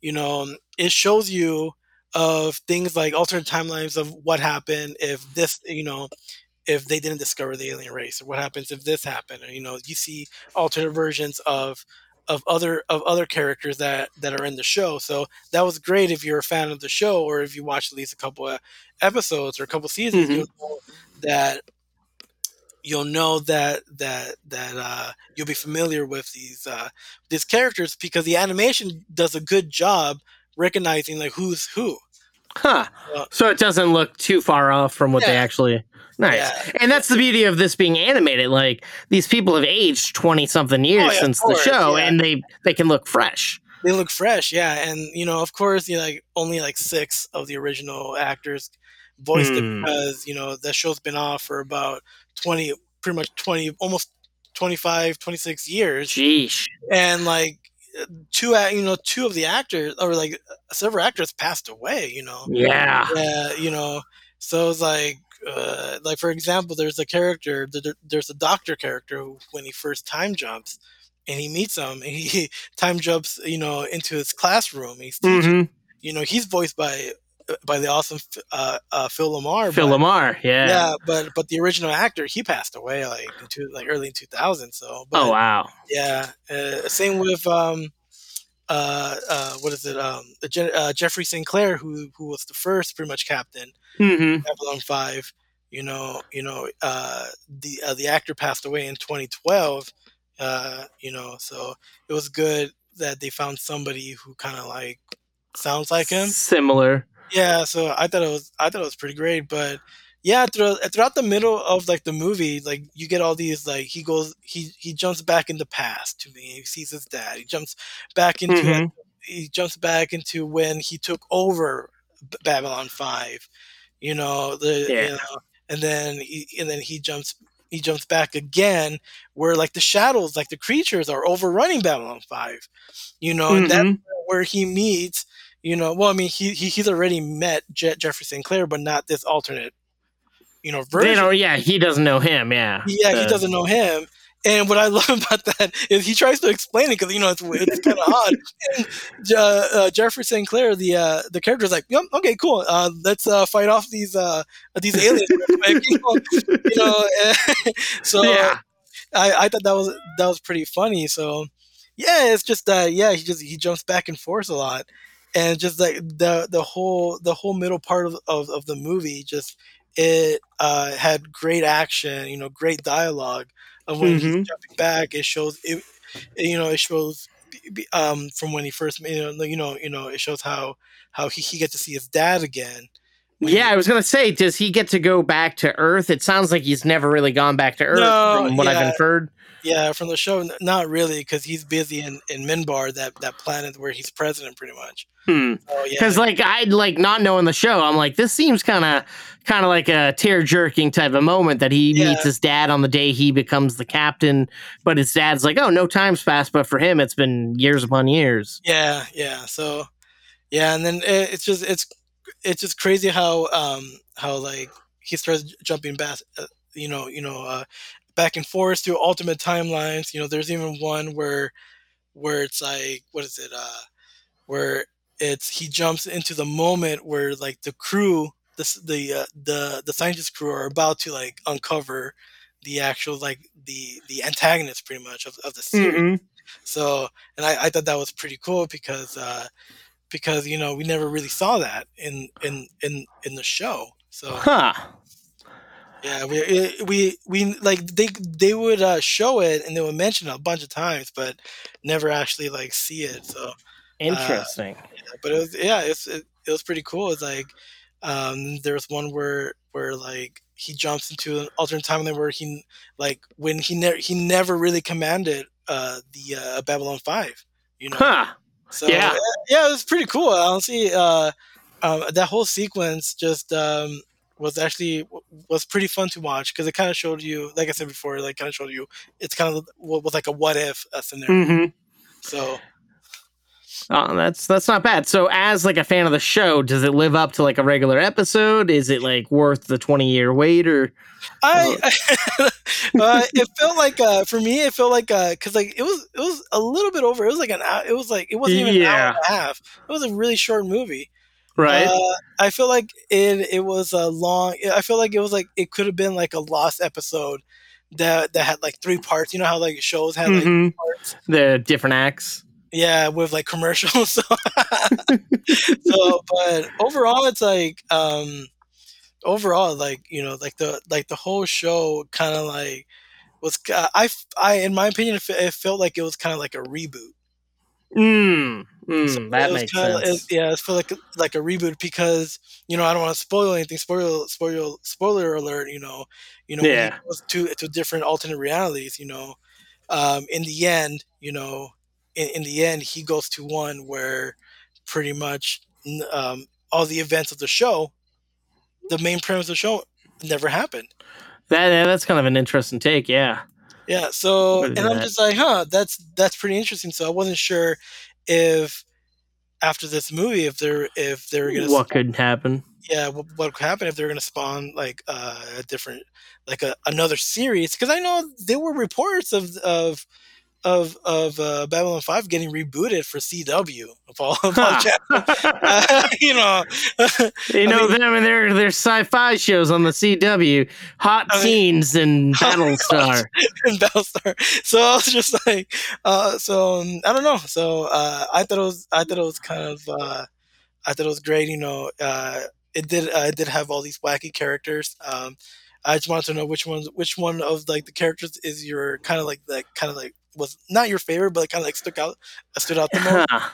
you know it shows you of things like alternate timelines of what happened if this you know if they didn't discover the alien race or what happens if this happened or, you know you see alternate versions of of other of other characters that that are in the show so that was great if you're a fan of the show or if you watch at least a couple of episodes or a couple seasons Mhm. you'll know that you'll know that that that uh, you'll be familiar with these uh, these characters because the animation does a good job recognizing like who's who Huh. Uh, So it doesn't look too far off from what they actually. Nice. Yeah. And that's the beauty of this being animated. Like these people have aged twenty something years Oh, yeah, since the show, yeah. and they they can look fresh. they look fresh yeah and you know of course you know, like only like six of the original actors voiced it Hmm. because you know the show's been off for about 20 pretty much 20 almost 25 26 years Sheesh. and like two you know two of the actors or like several actors passed away you know Yeah. yeah you know so it's like uh, like for example there's a character there's a doctor character who when he first time jumps and he meets him and he time jumps you know into his classroom he's teaching Mhm. you know he's voiced by by the awesome uh, uh, Phil LaMarr Phil but- LaMarr. Yeah. yeah but but the original actor he passed away like in two, like early in 2000 so but, oh wow. yeah, uh, same with um, uh, uh, what is it? Um, uh, Jeffrey Sinclair, who who was the first pretty much captain hmm Babylon Five. You know, you know, uh, the uh, the actor passed away in 2012. Uh, you know, so it was good that they found somebody who kind of like sounds like him. Similar. Yeah, so I thought it was I thought it was pretty great, but yeah, throughout, throughout the middle of like the movie, like you get all these like he goes he he jumps back in the past to me. He sees his dad. He jumps back into Mhm. he jumps back into when he took over Babylon Five. You know the Yeah. you know, and then he and then he jumps he jumps back again where like the shadows like the creatures are overrunning Babylon Five. You know, and that's Mhm. where he meets you know, well, I mean, he, he he's already met Je- Jeffrey Sinclair, but not this alternate, you know, They version. don't. Yeah, he doesn't know him. Yeah. Yeah, he doesn't know him. And what I love about that is he tries to explain it because you know it's it's kind of odd. And uh, uh, Jeffrey Sinclair, the uh, the character is like, yep, okay, cool. Uh, let's uh, fight off these uh, these aliens. you know, you know so Yeah. I, I thought that was that was pretty funny. So yeah, it's just uh, yeah, he just he jumps back and forth a lot, and just like the the whole the whole middle part of of, of the movie just it uh, had great action, you know, great dialogue. And when Mhm. he's jumping back, it shows it, you know, it shows um, from when he first, you know, you know, you know, it shows how how he, he gets to see his dad again. Yeah, I was gonna say, does he get to go back to Earth? It sounds like he's never really gone back to Earth, No, from what I've inferred. Yeah, from the show, not really, because he's busy in, in Minbar, that that planet where he's president, pretty much. Hmm. Oh yeah, Because like I like not knowing the show, I'm like this seems kind of kind of like a tear jerking type of moment that he Yeah. meets his dad on the day he becomes the captain, but his dad's like, oh, no time's passed, but for him it's been years upon years. Yeah, yeah. So, yeah, and then it, it's just it's it's just crazy how um how like he starts jumping back, uh, you know, you know, uh, back and forth through alternate timelines. You know, there's even one where where it's like what is it? Uh, where it's he jumps into the moment where like the crew, the the uh, the the scientist crew are about to like uncover the actual like the the antagonist pretty much of, of the series. Mhm. So, and I, I thought that was pretty cool because uh, because you know we never really saw that in in in in the show. So Huh. Yeah, we we we like they they would uh, show it and they would mention it a bunch of times, but never actually like see it. So Interesting. but it was yeah, it's it, it was pretty cool. It's like um, there was one where where like he jumps into an alternate timeline where he like when he never he never really commanded uh, the uh, Babylon Five. You know, huh. so Yeah. yeah, yeah, it was pretty cool. I Honestly, uh, um, that whole sequence just um, was actually was pretty fun to watch because it kind of showed you, like I said before, like kind of showed you it's kind of was like a what if uh, scenario. hmm So Oh, that's that's not bad. So, as like a fan of the show, does it live up to like a regular episode? Is it like worth the twenty year wait, or I, uh, it felt like uh, for me, it felt like because like it was it was a little bit over. It was like an hour. It was like it wasn't even an hour and a half. It was a really short movie. Right? Uh, I feel like it it was a long. I feel like it was like it could have been like a lost episode that that had like three parts. You know how like shows had like Mhm. parts. The different acts. Yeah, with like commercials. so, so, but overall, it's like um overall, like you know, like the like the whole show kind of like was. Uh, I I in my opinion, it felt like it was kind of like a reboot. Mm, mm, that It makes kinda- sense. it- yeah, it's felt like like a reboot because you know I don't want to spoil anything. Spoiler, spoiler, spoiler alert. You know, you know, Yeah. goes to to different alternate realities. You know, um, in the end, you know, in, in the end, he goes to one where pretty much um, all the events of the show, the main premise of the show, never happened. That that's kind of an interesting take. Yeah. Yeah. So, and I'm just like, huh, that's that's pretty interesting. So I wasn't sure if after this movie, if they're if they were gonna What could happen? yeah, what, what could happen if they're gonna spawn like uh, a different like a, another series? Because I know there were reports of of of of uh, Babylon Five getting rebooted for CW of all, of all Uh, you know, You I know mean- them and their their sci-fi shows on the CW, hot I mean- scenes and Battlestar. in Battlestar. So I was just like, uh, so um, I don't know. So uh, I thought it was, I thought it was kind of, uh, I thought it was great. You know, uh, it did, uh, it did have all these wacky characters. Um, I just wanted to know which one, which one of like the characters is your kind of like that, kind of like was not your favorite, but kind of like stuck out, uh, stood out the most. Huh.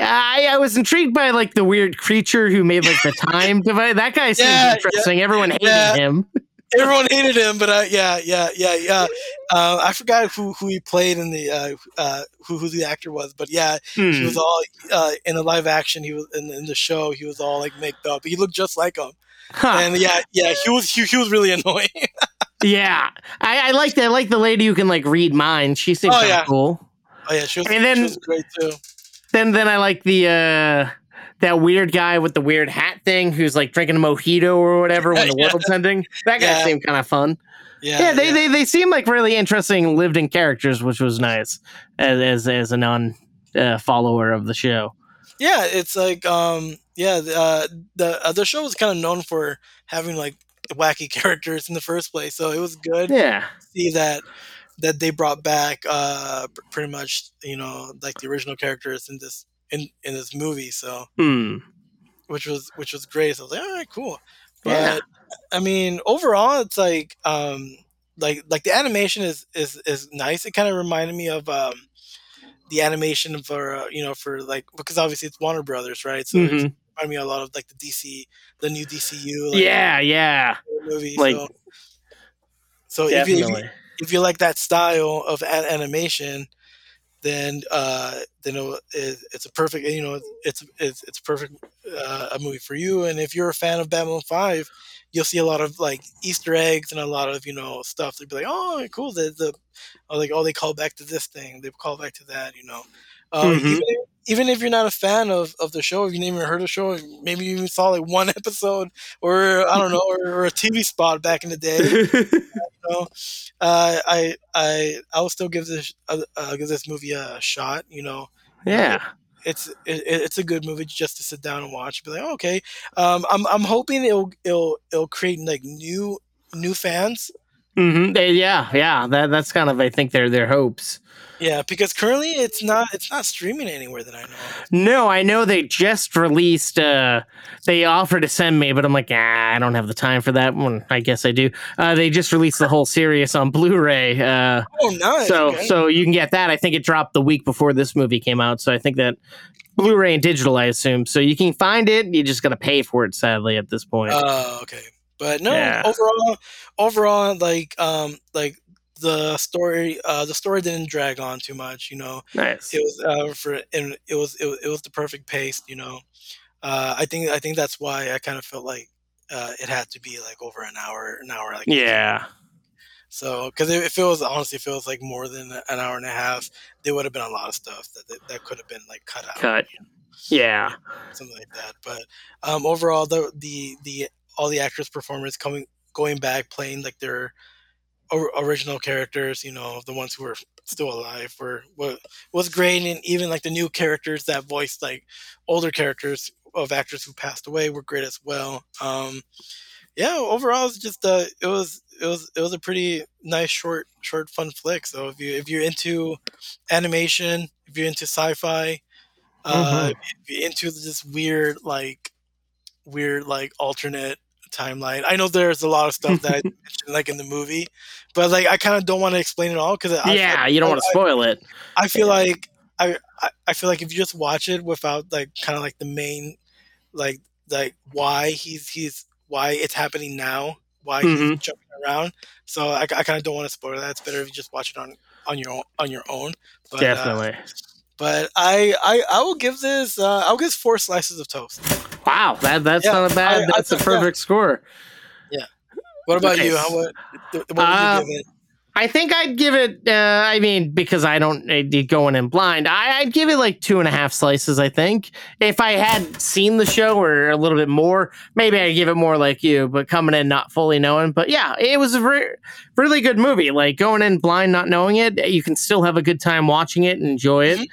I, I was intrigued by like the weird creature who made like the time device. That guy seems Yeah, yeah. interesting. Everyone hated Yeah. him. Everyone hated him, but uh, yeah, yeah, yeah, yeah. Uh, I forgot who, who he played in the uh, uh, who who the actor was, but yeah, he Hmm. was all uh, in the live action. He was in, in the show. He was all like made up. He looked just like him, Huh. and yeah, yeah, he was he, he was really annoying. Yeah, I, I like that. I like the lady who can like read minds. She seems Oh, yeah. cool. oh yeah, she was, And then- she was great too. Then then I like the uh that weird guy with the weird hat thing who's like drinking a mojito or whatever when the Yeah. world's ending. That guy Yeah. seemed kind of fun. Yeah, Yeah, they, they they seem like really interesting lived in characters, which was nice as as, as a non uh, follower of the show. yeah, it's like um yeah, the uh, the uh, the show was kind of known for having like wacky characters in the first place, so it was good. Yeah. to see that that they brought back uh pretty much you know like the original characters in this in in this movie so Hmm. which was which was great so i was like all right cool but Yeah. i mean overall it's like um like like the animation is is is nice it kind of reminded me of um the animation for uh, you know for like because obviously it's warner brothers right so it Reminded me a lot of like the dc the new dcu like, Yeah, yeah. movie Like so, so if you, if you if you like that style of animation, then uh, then it, it- it's a perfect you know it's it's it's a perfect uh, a movie for you. And if you're a fan of Babylon Five, you'll see a lot of like Easter eggs and a lot of you know stuff. They'd be like, oh, cool. The the like oh they call back to this thing. They call back to that. You know. Uh, Mhm. even, even if you're not a fan of, of the show, if you never heard of the show, maybe you even saw like one episode or I don't know, or, or a TV spot back in the day you know, uh, I I I will still give this uh, uh, give this movie a shot. You know, yeah. it's it, it's a good movie just to sit down and watch. Be like, oh, okay. Um, I'm I'm hoping it'll it'll it'll create like new new fans. Hmm Yeah, yeah. That that's kind of I think their their hopes. Yeah, because currently it's not it's not streaming anywhere that I know. of. No, I know they just released. uh They offered to send me, but I'm like, ah, I don't have the time for that one. I guess I do. Uh They just released the whole series on Blu-ray. Uh Oh, nice. so okay. so you can get that. I think it dropped the week before this movie came out. So I think that Blu-ray and digital, I assume. So you can find it. You just got to pay for it. Sadly, at this point. Oh, okay. But no, Yeah. overall, overall, like, um, like the story, uh, the story didn't drag on too much. You know, nice. it was uh, for, and it was, it was, it was the perfect pace. You know, uh, I think, I think that's why I kind of felt like uh, it had to be like over an hour, an hour, like yeah. So, because if it was honestly, if it was like more than an hour and a half, there would have been a lot of stuff that that, that could have been like cut out, Cut. Yeah. something like that. But um, overall, the the the all the actors' performance coming going back playing like their original characters, you know, the ones who were still alive, were was was great, and even like the new characters that voiced like older characters of actors who passed away were great as well. Um, yeah, overall, it's just uh, it was it was it was a pretty nice short short fun flick. So if you if you're into animation, if you're into sci-fi, uh, Mhm. if you're into this weird like weird like alternate timeline. I know there's a lot of stuff that I mentioned like in the movie, but like I kind of don't want to explain it all because yeah, you don't want to spoil it. I feel like I, I feel like if you just watch it without like kind of like the main like like why he's he's why it's happening now, why he's Mhm. jumping around. So I, I kind of don't want to spoil that. It's better if you just watch it on on your own on your own. But, uh, Definitely. but I, I I will give this uh, I'll give this four slices of toast. Wow, that that's Yeah, not a bad. I- I that's a think- yeah. perfect score. Yeah. What about you? How what, what would Uh, you give it? I think I'd give it. Uh, I mean, because I don't uh, going in blind, I, I'd give it like two and a half slices. I think if I had seen the show or a little bit more, maybe I'd give it more like you. But coming in not fully knowing, but yeah, it was a re- really good movie. Like going in blind, not knowing it, you can still have a good time watching it and enjoy it.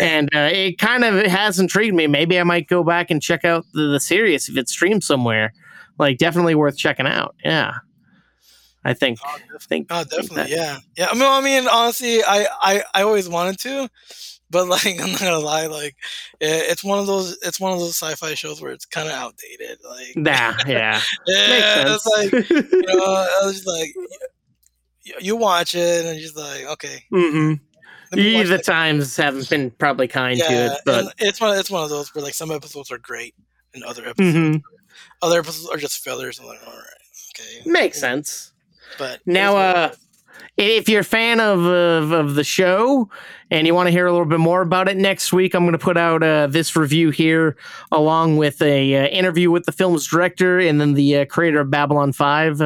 And uh, it kind of has intrigued me. Maybe I might go back and check out the, the series if it's streamed somewhere. Like definitely worth checking out. Yeah, I think. think Oh, definitely, that- yeah, yeah. I mean, I mean, honestly, I, I, I always wanted to, but like, I'm not gonna lie, like, it, it's one of those, it's one of those sci-fi shows where it's kind of outdated. Like, Nah, yeah. yeah, Makes it's like, you know, I was just like, you, you watch it and you're just like, okay, Mm-hmm. Let me watch the times haven't been probably kind to it, but it's one, it's one of those where like some episodes are great and other episodes, Mhm. other episodes are just fillers. I'm like, all right, okay, makes sense. but Now, uh, if you're a fan of, of of the show and you want to hear a little bit more about it next week, I'm going to put out uh, this review here along with a uh, interview with the film's director and then the uh, creator of Babylon Five.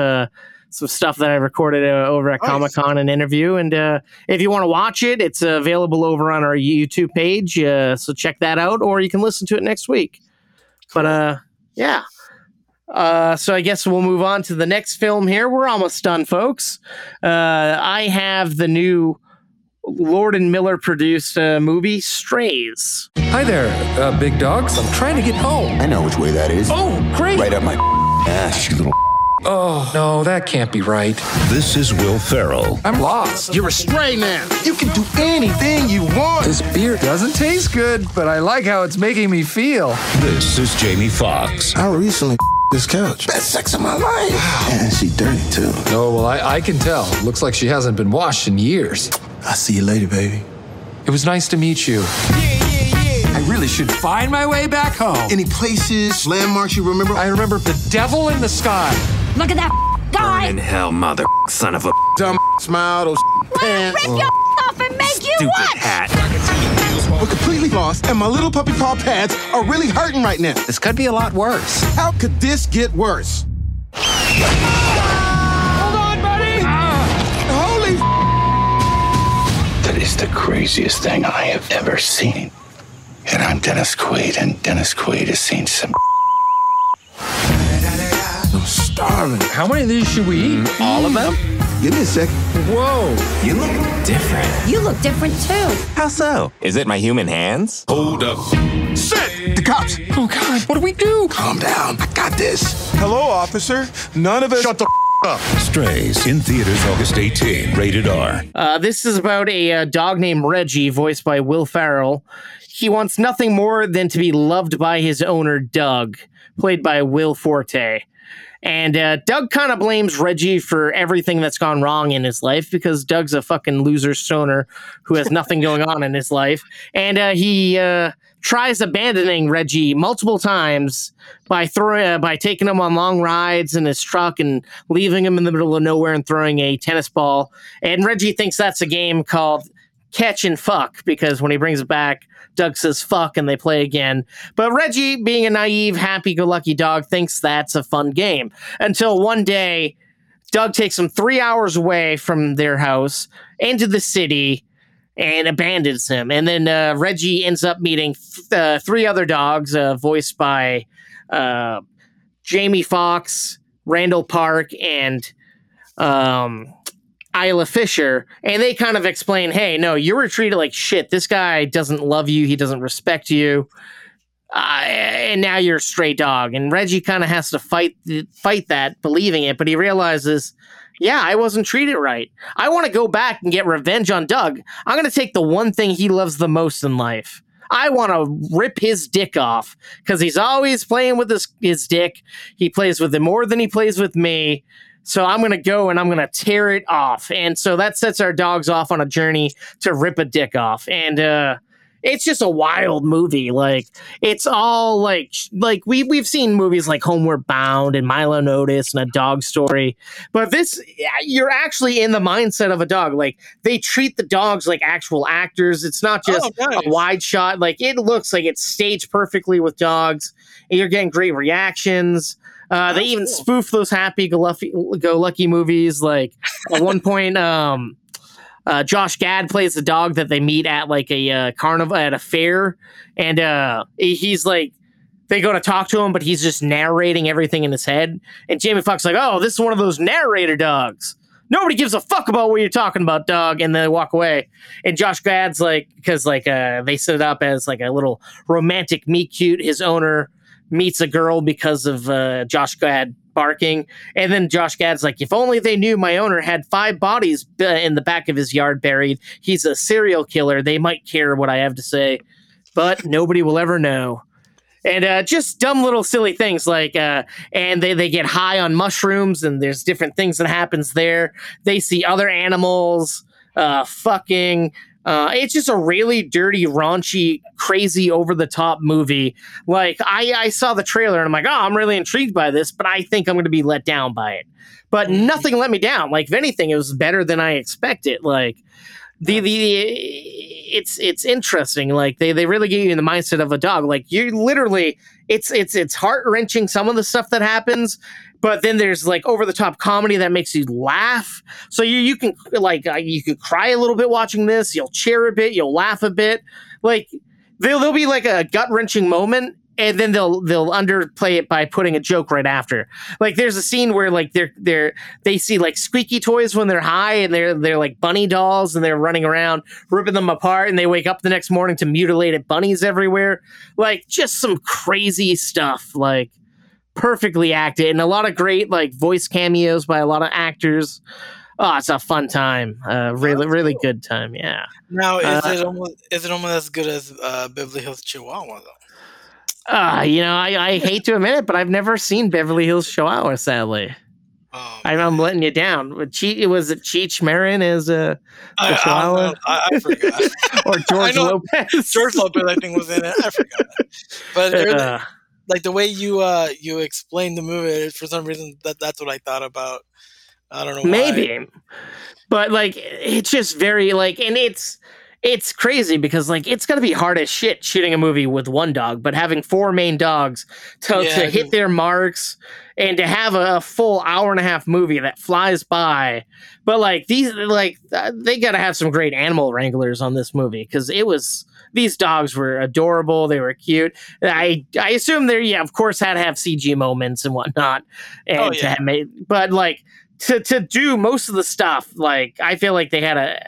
Some stuff that I recorded uh, over at Comic Con, an interview, and uh, if you want to watch it, it's available over on our YouTube page. Uh, so check that out, or you can listen to it next week. But uh, yeah. Uh, so I guess we'll move on to the next film here. We're almost done, folks. Uh, I have the new Lord and Miller produced uh, movie Strays. Hi there, uh, big dogs. I'm trying to get home. I know which way that is. Oh, great. Right up my ass, you little. Oh, no, that can't be right. This is Will Ferrell. I'm lost. You're a stray now. You can do anything you want. This beer doesn't taste good, but I like how it's making me feel. This is Jamie Foxx. I recently this couch. Best sex of my life. And she dirty too. Oh, well, I, I can tell. Looks like she hasn't been washed in years. I'll see you later, baby. It was nice to meet you. Yeah, yeah, yeah. I really should find my way back home. Any places, landmarks you remember? I remember the devil in the sky. Look at that guy! in hell, mother son of a dumb smile, those pants. Rip your off and make you what? hat. We're completely lost, and my little puppy paw pads are really hurting right now. This could be a lot worse. How could this get worse? Hold on, buddy! Ah. Holy That is the craziest thing I have ever seen. And I'm Dennis Quaid, and Dennis Quaid has seen some. I'm starving. How many of these should we eat? All of them? Give me a sec. Whoa. You look different. You look different too. How so? Is it my human hands? Hold up. Sit! The cops! Oh, God, what do we do? Calm down. I got this. Hello, officer. None of us. Shut the up. Strays in theaters August 18, rated R. Uh, this is about a uh, dog named Reggie, voiced by Will Ferrell. He wants nothing more than to be loved by his owner, Doug, played by Will Forte. And uh, Doug kind of blames Reggie for everything that's gone wrong in his life because Doug's a fucking loser stoner who has nothing going on in his life. And uh, he uh, tries abandoning Reggie multiple times by throwing uh, by taking him on long rides in his truck and leaving him in the middle of nowhere and throwing a tennis ball. And Reggie thinks that's a game called catch and fuck because when he brings it back, Doug says fuck and they play again. But Reggie, being a naive, happy go lucky dog, thinks that's a fun game until one day Doug takes them three hours away from their house into the city and abandons him. And then uh, Reggie ends up meeting th- uh, three other dogs, uh, voiced by uh, Jamie Foxx, Randall Park, and um, Isla Fisher. And they kind of explain, hey, no, you were treated like shit. This guy doesn't love you, he doesn't respect you. Uh, and now you're a stray dog. And Reggie kind of has to fight fight that, believing it, but he realizes, yeah, I wasn't treated right. I want to go back and get revenge on Doug. I'm going to take the one thing he loves the most in life. I want to rip his dick off because he's always playing with his, his dick. He plays with it more than he plays with me. So I'm going to go and I'm going to tear it off. And so that sets our dogs off on a journey to rip a dick off. And, uh, it's just a wild movie. Like it's all like like we we've seen movies like Homeward Bound and Milo and Otis and A Dog Story, but this you're actually in the mindset of a dog. Like they treat the dogs like actual actors. It's not just Oh, nice. a wide shot. Like it looks like it's staged perfectly with dogs, and you're getting great reactions. Uh, they even spoof those happy go lucky, movies. Like at one point, um, uh, Josh Gad plays the dog that they meet at like a uh, carnival at a fair, and uh, he's like, they go to talk to him, but he's just narrating everything in his head. And Jamie Foxx like, oh, this is one of those narrator dogs. Nobody gives a fuck about what you're talking about, dog. And then they walk away. And Josh Gad's like, because like uh, they set it up as like a little romantic meet cute. His owner meets a girl because of uh, Josh Gad barking. And then Josh Gad's like, if only they knew my owner had five bodies uh, in the back of his yard buried. He's a serial killer. They might care what I have to say, but nobody will ever know. And uh, just dumb little silly things like, uh, and they, they get high on mushrooms, and there's different things that happens there. They see other animals, uh, fucking. Uh, it's just a really dirty, raunchy, crazy, over the top movie. Like I, I saw the trailer and I'm like, oh, I'm really intrigued by this, but I think I'm going to be let down by it. But nothing let me down. Like if anything, it was better than I expected. Like the the it's it's interesting. Like they they really get you in the mindset of a dog. Like you literally, it's it's it's heart wrenching. Some of the stuff that happens. But then there's like over the top comedy that makes you laugh. So you you can like uh, you could cry a little bit watching this. You'll cheer a bit. You'll laugh a bit. Like there'll, there'll be like a gut wrenching moment, and then they'll they'll underplay it by putting a joke right after. Like there's a scene where like they're they're they see like squeaky toys when they're high, and they're they're like bunny dolls, and they're running around ripping them apart, and they wake up the next morning to mutilated bunnies everywhere. Like just some crazy stuff. Like perfectly acted, and a lot of great like voice cameos by a lot of actors. Oh, it's a fun time. Uh, really, really good time. Yeah. Now, is Uh, it almost is it almost as good as uh, Beverly Hills Chihuahua though? Uh, you know, I, I hate to admit it, but I've never seen Beverly Hills Chihuahua, sadly. Oh, I, I'm letting you down. But che- was it Cheech Marin as uh, the I, I, Chihuahua? know. I, I forgot. or I George know Lopez? George Lopez, I think, was in it. I forgot. But Uh, like the way you uh you explained the movie, for some reason that that's what I thought about. I don't know. why. Maybe. But like it's just very like and it's it's crazy because like it's gonna be hard as shit shooting a movie with one dog, but having four main dogs to, Yeah, to hit their marks and to have a, full hour and a half movie that flies by. But like these like uh, they gotta have some great animal wranglers on this movie because it was these dogs were adorable, they were cute. I I assume they're yeah, of course had to have CG moments and whatnot. And Oh, to yeah. have made but like to to do most of the stuff like i feel like they had a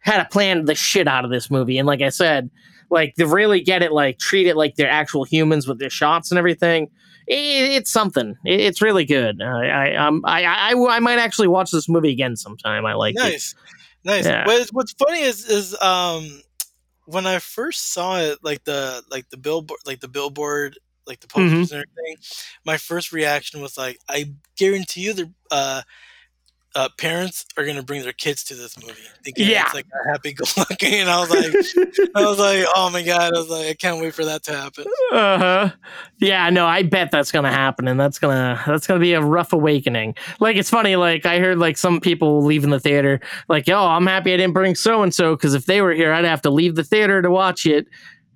had to plan the shit out of this movie and like i said like to really get it like treat it like they're actual humans with their shots and everything it, it's something it, it's really good i i um I, I i I might actually watch this movie again sometime i like it nice, nice. Yeah. What, what's funny is is um when I first saw it, like the like the billboard, like the billboard, like the Mm-hmm. posters and everything. My first reaction was like, I guarantee you, the uh, uh, parents are gonna bring their kids to this movie, thinking Yeah. it's like a happy-go-lucky, and I was like, I was like, oh my god, I was like, I can't wait for that to happen. uh-huh yeah no i bet that's gonna happen and that's gonna that's gonna be a rough awakening like it's funny like i heard like some people leaving the theater like oh i'm happy i didn't bring so and so because if they were here i'd have to leave the theater to watch it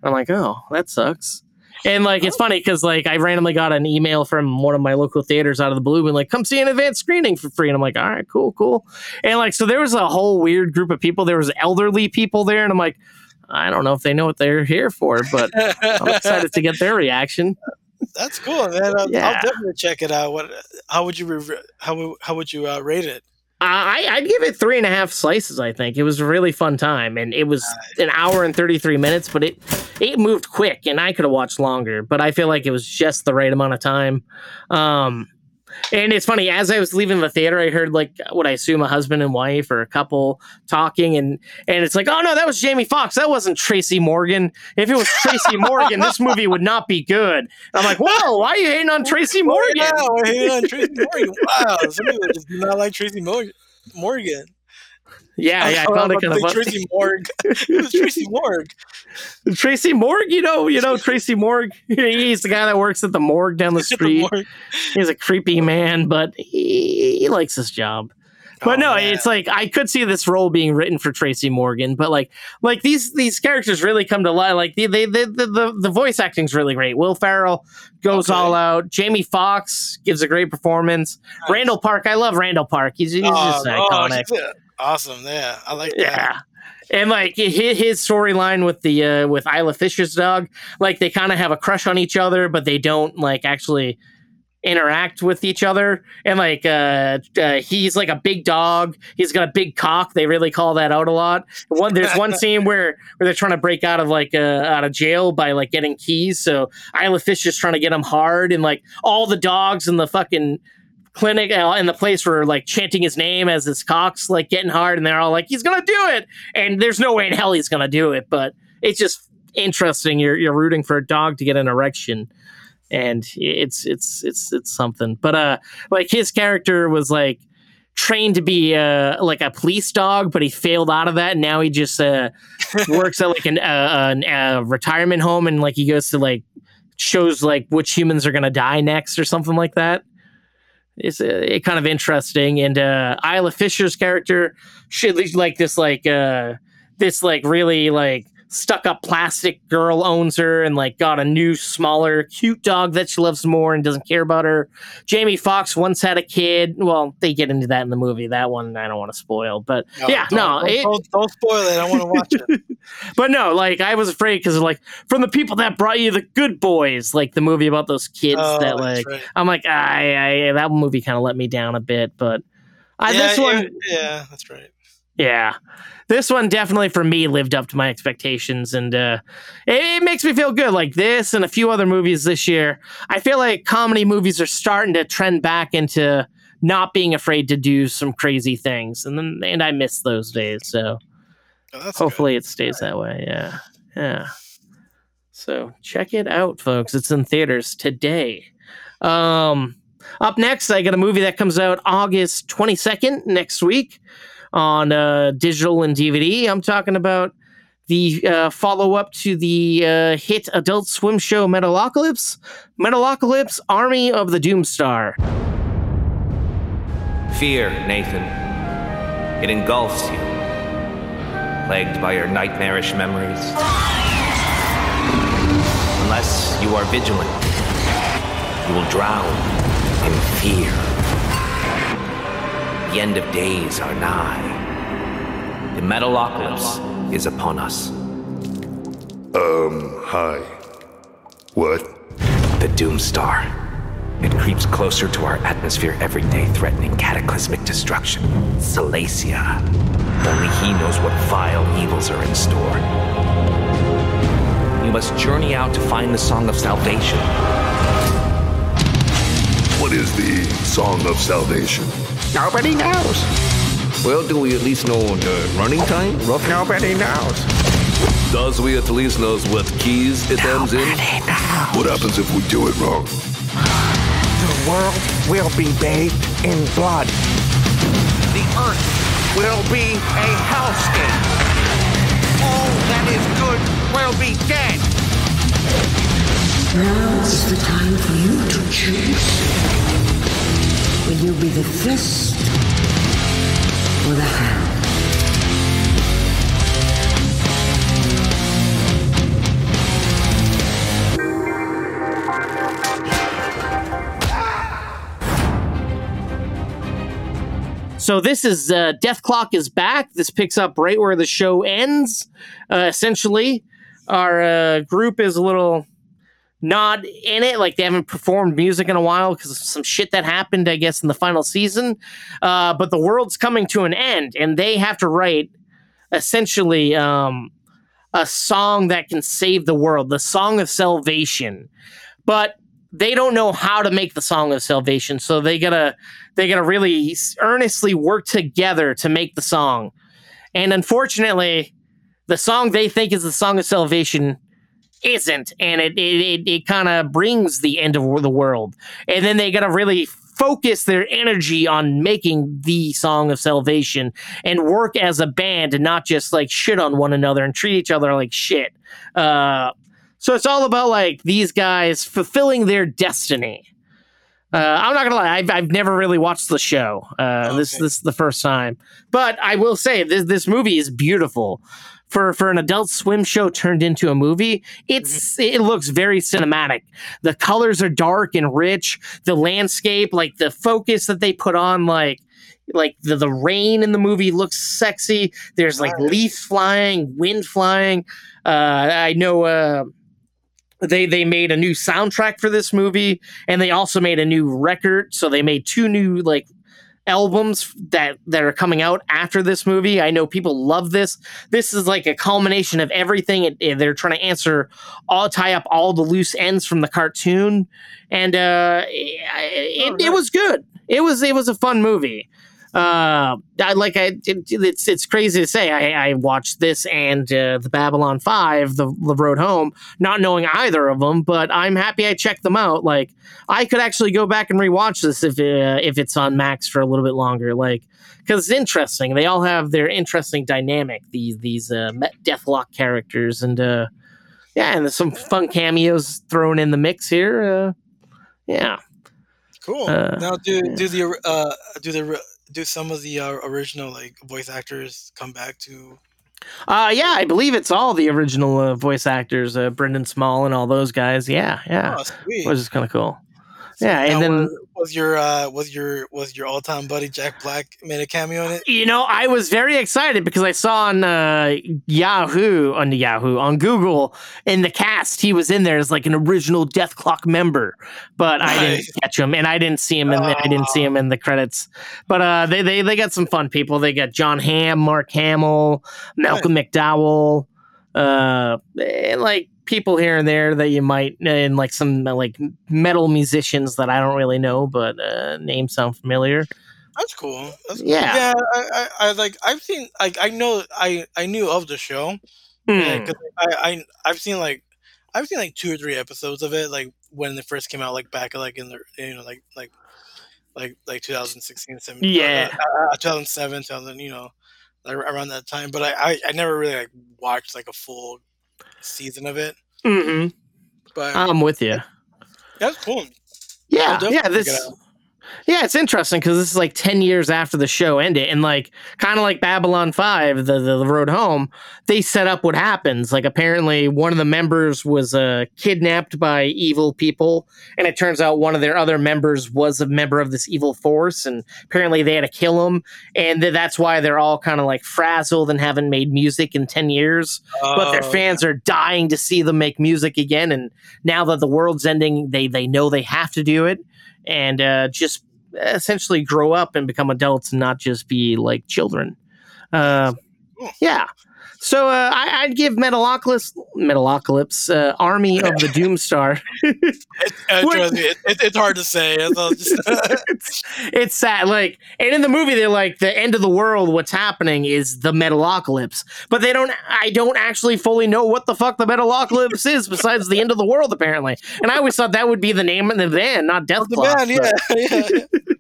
i'm like oh that sucks And like it's funny because like I randomly got an email from one of my local theaters out of the blue and like come see an advanced screening for free. And I'm like, all right, cool, cool. And like so there was a whole weird group of people. There was elderly people there, and I'm like, I don't know if they know what they're here for, but I'm excited to get their reaction. That's cool, man. I'll, Yeah. I'll definitely check it out. What? How would you? Re- how how would you uh, rate it? I, I'd give it three and a half slices. I think it was a really fun time, and it was an hour and thirty three minutes, but it it moved quick, and I could have watched longer, but I feel like it was just the right amount of time. Um, and it's funny as I was leaving the theater, I heard like what I assume a husband and wife or a couple talking, and and it's like, oh no, that was Jamie Foxx, that wasn't Tracy Morgan. If it was Tracy Morgan, this movie would not be good. And I'm like, whoa, why are you hating on Tracy Morgan? Yeah, we're hating on Tracy Morgan. Wow, some people just do not like Tracy Morgan. Yeah, yeah, I was found it kind of funny. Tracy Morg. Who's Tracy Morg? Tracy Morg, you know, you know Tracy Morg. He's the guy that works at the morgue down the street. He's a creepy man, but he, he likes his job. But no, it's like I could see this role being written for Tracy Morgan, but like like these these characters really come to life. Like they, they, they the, the the voice acting's really great. Will Ferrell goes all out. Jamie Foxx gives a great performance. Randall Park, I love Randall Park. He's, he's just Oh, iconic. uh, awesome. Yeah, I like that. Yeah. And like his, his storyline with the uh, with Isla Fisher's dog, like they kind of have a crush on each other, but they don't like actually interact with each other. And like uh, uh he's like a big dog. He's got a big cock. They really call that out a lot. One there's one scene where where they're trying to break out of like uh, out of jail by like getting keys. So Isla Fisher's trying to get him hard, and like all the dogs in the fucking clinic uh, in the place were like chanting his name as his cock's like getting hard and they're all like he's gonna do it! And there's no way in hell he's gonna do it but it's just interesting. You're you're rooting for a dog to get an erection and it's it's it's it's something. But uh like his character was like trained to be uh like a police dog but he failed out of that and now he just uh works at like an uh, an uh, retirement home and like he goes to like shows like which humans are gonna die next or something like that it's uh, kind of interesting. And uh, Isla Fisher's character, she like this like uh, this like really like stuck up plastic girl owns her and like got a new smaller cute dog that she loves more and doesn't care about her. Jamie Foxx once had a kid. Well, they get into that in the movie. That one I don't want to spoil, but yeah, don't, no, don't, it- don't, don't spoil it. I want to watch it. but no, like I was afraid because like from the people that brought you the Good Boys, like the movie about those kids Oh, that like right. I'm like I, I that movie kind of let me down a bit, but uh, yeah, this one, yeah, yeah, that's right. yeah, this one definitely for me lived up to my expectations, and uh, it, it makes me feel good. Like this and a few other movies this year, I feel like comedy movies are starting to trend back into not being afraid to do some crazy things, and then and I miss those days. So hopefully it stays that way. Yeah, yeah. So check it out, folks. It's in theaters today. Um, up next, I got a movie that comes out August 22nd next week on uh, digital and DVD. I'm talking about the uh, follow up to the uh, hit Adult Swim show Metalocalypse, Metalocalypse Army of the Doomstar. Fear, Nathan. It engulfs you, plagued by your nightmarish memories. Unless you are vigilant, you will drown in fear. The end of days are nigh. The Metalocalypse is upon us. Um, hi. What? The Doomstar. It creeps closer to our atmosphere every day, threatening cataclysmic destruction. Salacia. Only he knows what vile evils are in store. You must journey out to find the Song of Salvation. What is the Song of Salvation? Nobody knows. Well, do we at least know the running time? Rough nobody knows. Does we at least knows what keys it ends in? Knows. What happens if we do it wrong? The world will be bathed in blood. The earth will be a hellscape. All that is good will be dead. Now is the time for you to choose. Will you be the fist or the hand? So this is uh, Dethklok is back. This picks up right where the show ends. Uh, essentially, our uh, group is a little not in it. Like they haven't performed music in a while because of some shit that happened, I guess, in the final season. Uh, but the world's coming to an end, and they have to write essentially um, a song that can save the world, the song of salvation. But they don't know how to make the song of salvation, so they gotta they gotta really earnestly work together to make the song. And unfortunately, the song they think is the song of salvation isn't, and it it, it, kind of brings the end of the world. And then they gotta really focus their energy on making the song of salvation and work as a band and not just like shit on one another and treat each other like shit. Uh, so it's all about like these guys fulfilling their destiny. Uh, I'm not gonna lie, I've, I've never really watched the show. Uh, okay. This this is the first time, but I will say this this movie is beautiful. For for an Adult Swim show turned into a movie, it's mm-hmm. it looks very cinematic. The colors are dark and rich. The landscape, like the focus that they put on, like like the, the rain in the movie looks sexy. There's like leaves flying, wind flying. Uh, I know. Uh, they they made a new soundtrack for this movie and they also made a new record so they made two new like albums that that are coming out after this movie. I know people love this. This is like a culmination of everything. It, it, they're trying to answer all tie up all the loose ends from the cartoon. And uh it, oh, nice. it was good. It was it was a fun movie uh, I like I it, it's it's crazy to say I, I watched this and uh, the Babylon Five, the, the Road Home, not knowing either of them, but I'm happy I checked them out. Like I could actually go back and rewatch this if uh, if it's on Max for a little bit longer, like because it's interesting. They all have their interesting dynamic. These these uh, Dethklok characters and uh, yeah, and there's some fun cameos thrown in the mix here. Uh, yeah. Cool. Uh, now, do do the uh, do the do some of the uh, original like voice actors come back to? Uh yeah, I believe it's all the original uh, voice actors, uh, Brendan Small and all those guys. Yeah, yeah, oh, which is kind of cool. Yeah, and then was your uh, was your was your all time buddy Jack Black made a cameo in it? You know, I was very excited because I saw on uh, Yahoo on the Yahoo on Google in the cast he was in there as like an original Dethklok member, but nice. I didn't catch him and I didn't see him in the, I didn't see him in the credits. But uh, they they they got some fun people. They got Jon Hamm, Mark Hamill, Malcolm nice. McDowell, uh, and like people here and there that you might and like some like metal musicians that I don't really know, but uh, names sound familiar. That's cool. That's yeah, yeah. I, I, I, like. I've seen. Like, I know. I, I knew of the show. Mm. Yeah, I, I, I've seen like, I've seen like two or three episodes of it. Like when it first came out. Like back, like in the, you know, like, like, like, like 2016, 17, yeah, uh, uh, 2007, 2000. You know, around that time. But I, I, I never really like watched like a full season of it. Mm-hmm. But I'm with you. That's cool. Yeah, yeah. This yeah, it's interesting because this is like 10 years after the show ended. And like, kind of like Babylon 5, the, the, the, road home, they set up what happens. Like, apparently, one of the members was uh, kidnapped by evil people. And it turns out one of their other members was a member of this evil force. And apparently, they had to kill him. And th- that's why they're all kind of like frazzled and haven't made music in 10 years. Oh, but their oh, fans are dying to see them make music again. And now that the world's ending, they, they know they have to do it and uh, just essentially grow up and become adults and not just be like children. Uh, yeah. So uh, I, would give Metalocalypse, Metalocalypse uh, Army of the Doomstar. it, it, it, it's hard to say. it's, it's sad. Like, and in the movie, they're like, the end of the world. What's happening is the Metalocalypse, but they don't. I don't actually fully know what the fuck the Metalocalypse is, besides the end of the world, apparently. And I always thought that would be the name of the band, not Death the band, yeah, yeah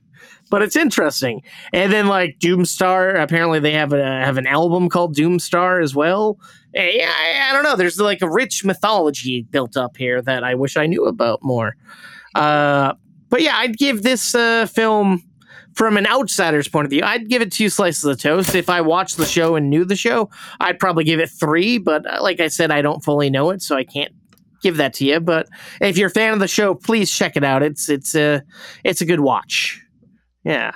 but it's interesting. And then like Doomstar, apparently they have a have an album called Doomstar as well. Eh, yeah, I, I, don't know. There's like a rich mythology built up here that I wish I knew about more. Uh, but yeah, I'd give this uh, film from an outsider's point of view, I'd give it two slices of toast. If I watched the show and knew the show, I'd probably give it three. But uh, like I said, I don't fully know it, so I can't give that to you. But if you're a fan of the show, please check it out. It's it's a it's a good watch. Yeah.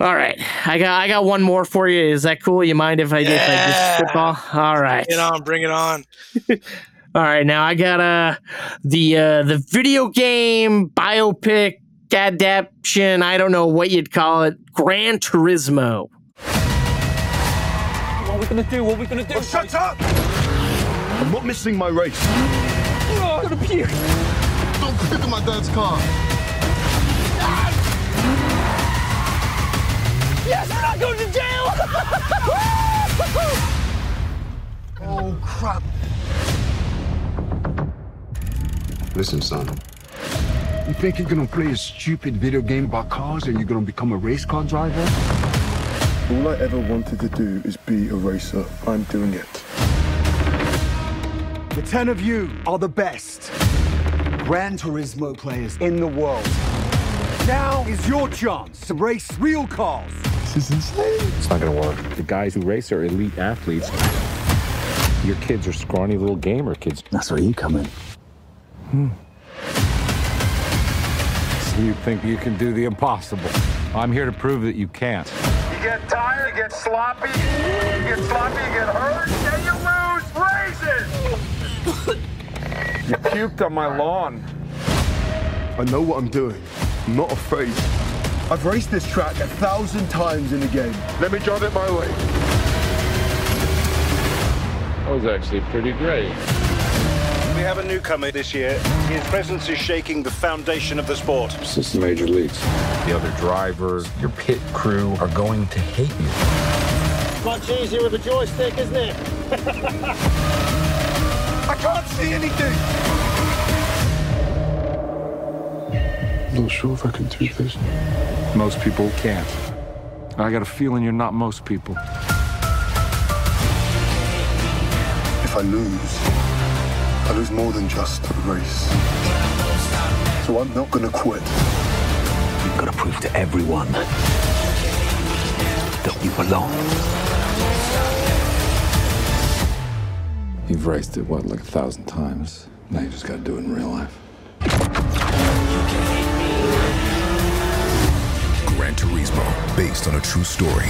All right, I got I got one more for you. Is that cool? You mind if I, if I just spitball? All right. Bring it on, bring it on. All right, now I got uh the uh the video game biopic adaptation. I don't know what you'd call it. Gran Turismo. What are we gonna do? What are we gonna do? Oh, shut up! I'm not missing my race. Oh, I'm gonna puke. Don't pick up my dad's car. Not going to jail. oh crap! Listen, son. You think you're gonna play a stupid video game about cars and you're gonna become a race car driver? All I ever wanted to do is be a racer. I'm doing it. The ten of you are the best Gran Turismo players in the world. Now is your chance to race real cars. This is insane. It's not gonna work. The guys who race are elite athletes. Your kids are scrawny little gamer kids. That's where you come in. Hmm. You think you can do the impossible. I'm here to prove that you can't. You get tired, you get sloppy, you get sloppy, you get hurt, and you lose races! You puked on my lawn. I know what I'm doing. I'm not afraid. I've raced this track a thousand times in the game. Let me drive it my way. That was actually pretty great. We have a newcomer this year. His presence is shaking the foundation of the sport. This is the major leagues. The other drivers, your pit crew are going to hate you. Much easier with a joystick, isn't it? I can't see anything! I'm Not sure if I can do this. Most people can't. I got a feeling you're not most people. If I lose, I lose more than just a race. So I'm not gonna quit. You've got to prove to everyone that you belong. You've raced it, what, like a thousand times? Now you just gotta do it in real life. Based on a true story.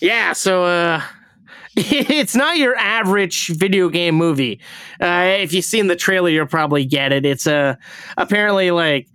Yeah, so uh it's not your average video game movie. Uh, if you've seen the trailer, you'll probably get it. It's uh, apparently like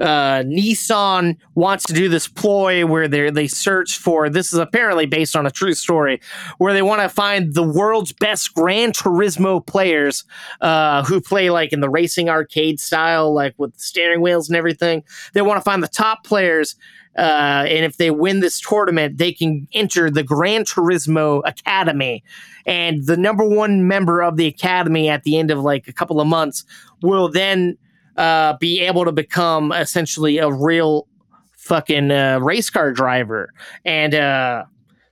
uh, Nissan wants to do this ploy where they they search for. This is apparently based on a true story, where they want to find the world's best Gran Turismo players uh, who play like in the racing arcade style, like with steering wheels and everything. They want to find the top players uh, and if they win this tournament, they can enter the Gran Turismo Academy. And the number one member of the academy at the end of like a couple of months will then uh, be able to become essentially a real fucking uh, race car driver. And uh,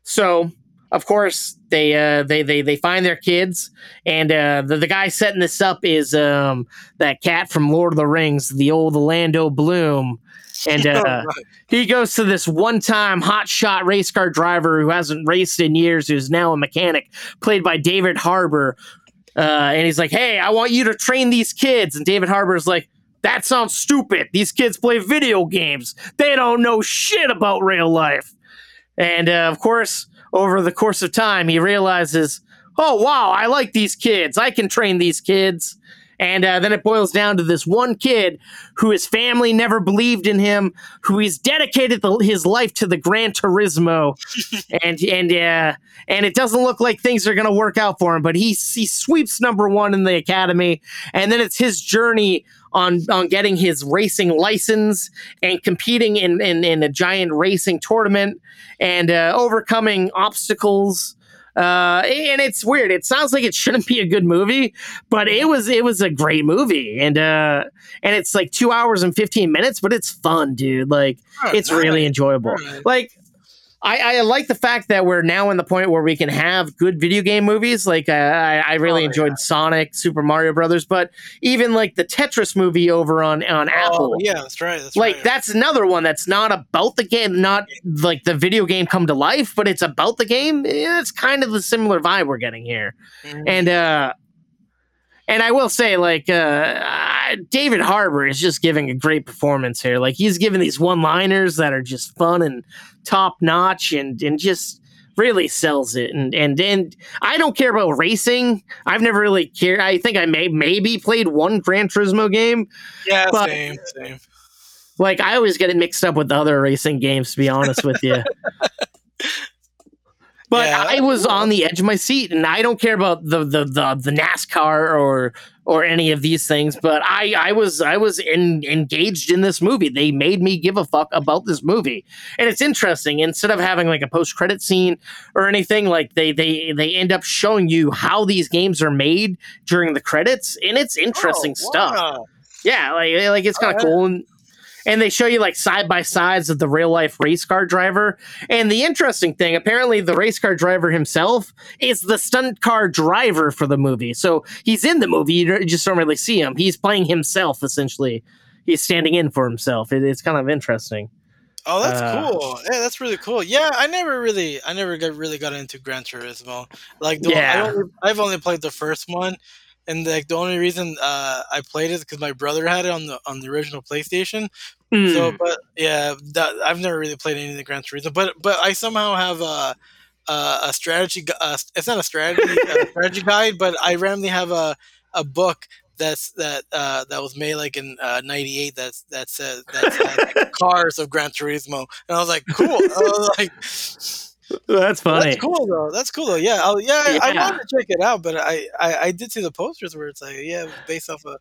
so, of course, they uh, they they they find their kids, and uh, the the guy setting this up is um, that cat from Lord of the Rings, the old Orlando Bloom. And uh, he goes to this one time hotshot race car driver who hasn't raced in years, who's now a mechanic, played by David Harbour. Uh, and he's like, Hey, I want you to train these kids. And David Harbour's like, That sounds stupid. These kids play video games, they don't know shit about real life. And uh, of course, over the course of time, he realizes, Oh, wow, I like these kids. I can train these kids. And uh, then it boils down to this one kid who his family never believed in him, who he's dedicated the, his life to the Gran Turismo, and and uh, and it doesn't look like things are going to work out for him. But he he sweeps number one in the academy, and then it's his journey on on getting his racing license and competing in in, in a giant racing tournament and uh, overcoming obstacles uh, and it's weird. It sounds like it shouldn't be a good movie, but it was it was a great movie, and uh, and it's like two hours and fifteen minutes, but it's fun, dude. Like it's really enjoyable. Like I, I like the fact that we're now in the point where we can have good video game movies. Like uh, I, I really enjoyed Sonic, Super Mario Brothers, but even like the Tetris movie over on on Apple. yeah, that's right. That's like right. that's another one that's not about the game, not like the video game come to life, but it's about the game. It's kind of the similar vibe we're getting here, Mm-hmm. and uh, and I will say, like, uh, David Harbour is just giving a great performance here. Like, he's giving these one-liners that are just fun and top notch, and and just really sells it. And and and I don't care about racing. I've never really cared. I think I may maybe played one Gran Turismo game. Yeah, but, same, same. Like, I always get it mixed up with other racing games. To be honest with you. But Yeah, I was on the edge of my seat, and I don't care about the the the, the NASCAR or or any of these things. But I I was I was in, engaged in this movie. They made me give a fuck about this movie, and it's interesting. Instead of having like a post credit scene or anything, like they they they end up showing you how these games are made during the credits, and it's oh, interesting stuff. Wow. Yeah, like like it's kind of uh, Alright. cool. And, and they show you like side by sides of the real life race car driver. And the interesting thing, apparently, the race car driver himself is the stunt car driver for the movie. So he's in the movie, you just don't really see him. He's playing himself essentially. He's standing in for himself. It, it's kind of interesting. Oh, that's Uh, cool. Yeah, that's really cool. Yeah, I never really, I never got really got into Gran Turismo. Like, the, Yeah. I only, I've only played the first one, and like the only reason uh, I played it because my brother had it on the on the original PlayStation. So, Hmm. but yeah, that I've never really played any of the Gran Turismo, but but I somehow have a a, a strategy. Uh, it's not a strategy a strategy guide, but I randomly have a a book that's that uh, that was made like in uh, '98. That's that says that says like, cars of Gran Turismo, and I was like, cool. Was like, That's funny. that's cool though. That's cool though. Yeah, I'll, yeah, I- I wanted to check it out, but I, I I did see the posters where it's like, yeah, it based off a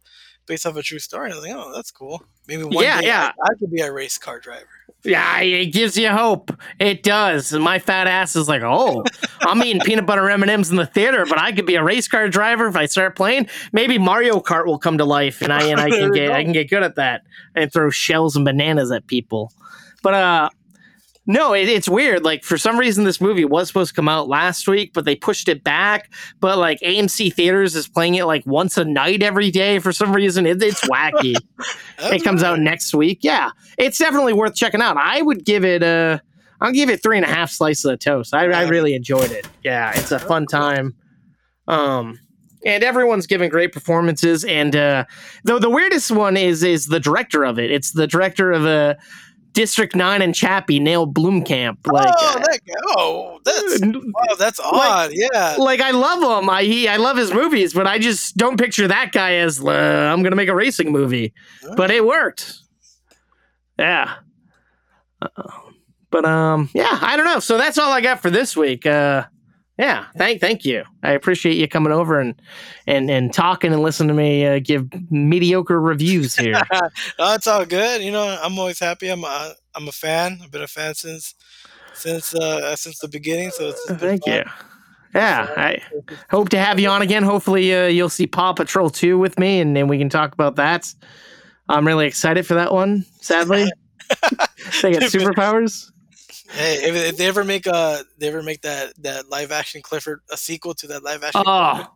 based off a true story. And I was like, oh, that's cool. Maybe one Yeah, day yeah. I, I could be a race car driver. Yeah, it gives you hope. It does. And my fat ass is like, oh, I'm eating peanut butter M and M's in the theater, but I could be a race car driver if I start playing. Maybe Mario Kart will come to life, and I and I can get. I can get good at that and throw shells and bananas at people. But uh, no, it, it's weird. Like for some reason, this movie was supposed to come out last week, but they pushed it back. But like AMC theaters is playing it like once a night every day for some reason. It, it's wacky. it comes out next week. Yeah, it's definitely worth checking out. I would give it a. I'll give it three and a half slices of toast. I, I really enjoyed it. Yeah, it's a fun time. Um, and everyone's giving great performances. And uh, though the weirdest one is is the director of it. It's the director of uh, District Nine and Chappie, Neill Blomkamp. Like, oh, that. Oh, that's wow, that's odd. yeah. like I love him. I he, I love his movies, but I just don't picture that guy as uh, I'm gonna make a racing movie. But it worked. Yeah. Uh, but um, yeah, I don't know. So that's all I got for this week. Uh, yeah, thank thank you. I appreciate you coming over and and and talking and listening to me uh, give mediocre reviews here. no, it's all good. You know, I'm always happy. I'm a, I'm a fan. I've been a fan since since uh, since the beginning. So it's Thank fun. you. Yeah, I hope to have you on again. Hopefully, uh, you'll see Paw Patrol 2 with me, and then we can talk about that. I'm really excited for that one. Sadly, they get superpowers. Hey, if, if they ever make a they ever make that that live action Clifford a sequel to that live action Oh. Clifford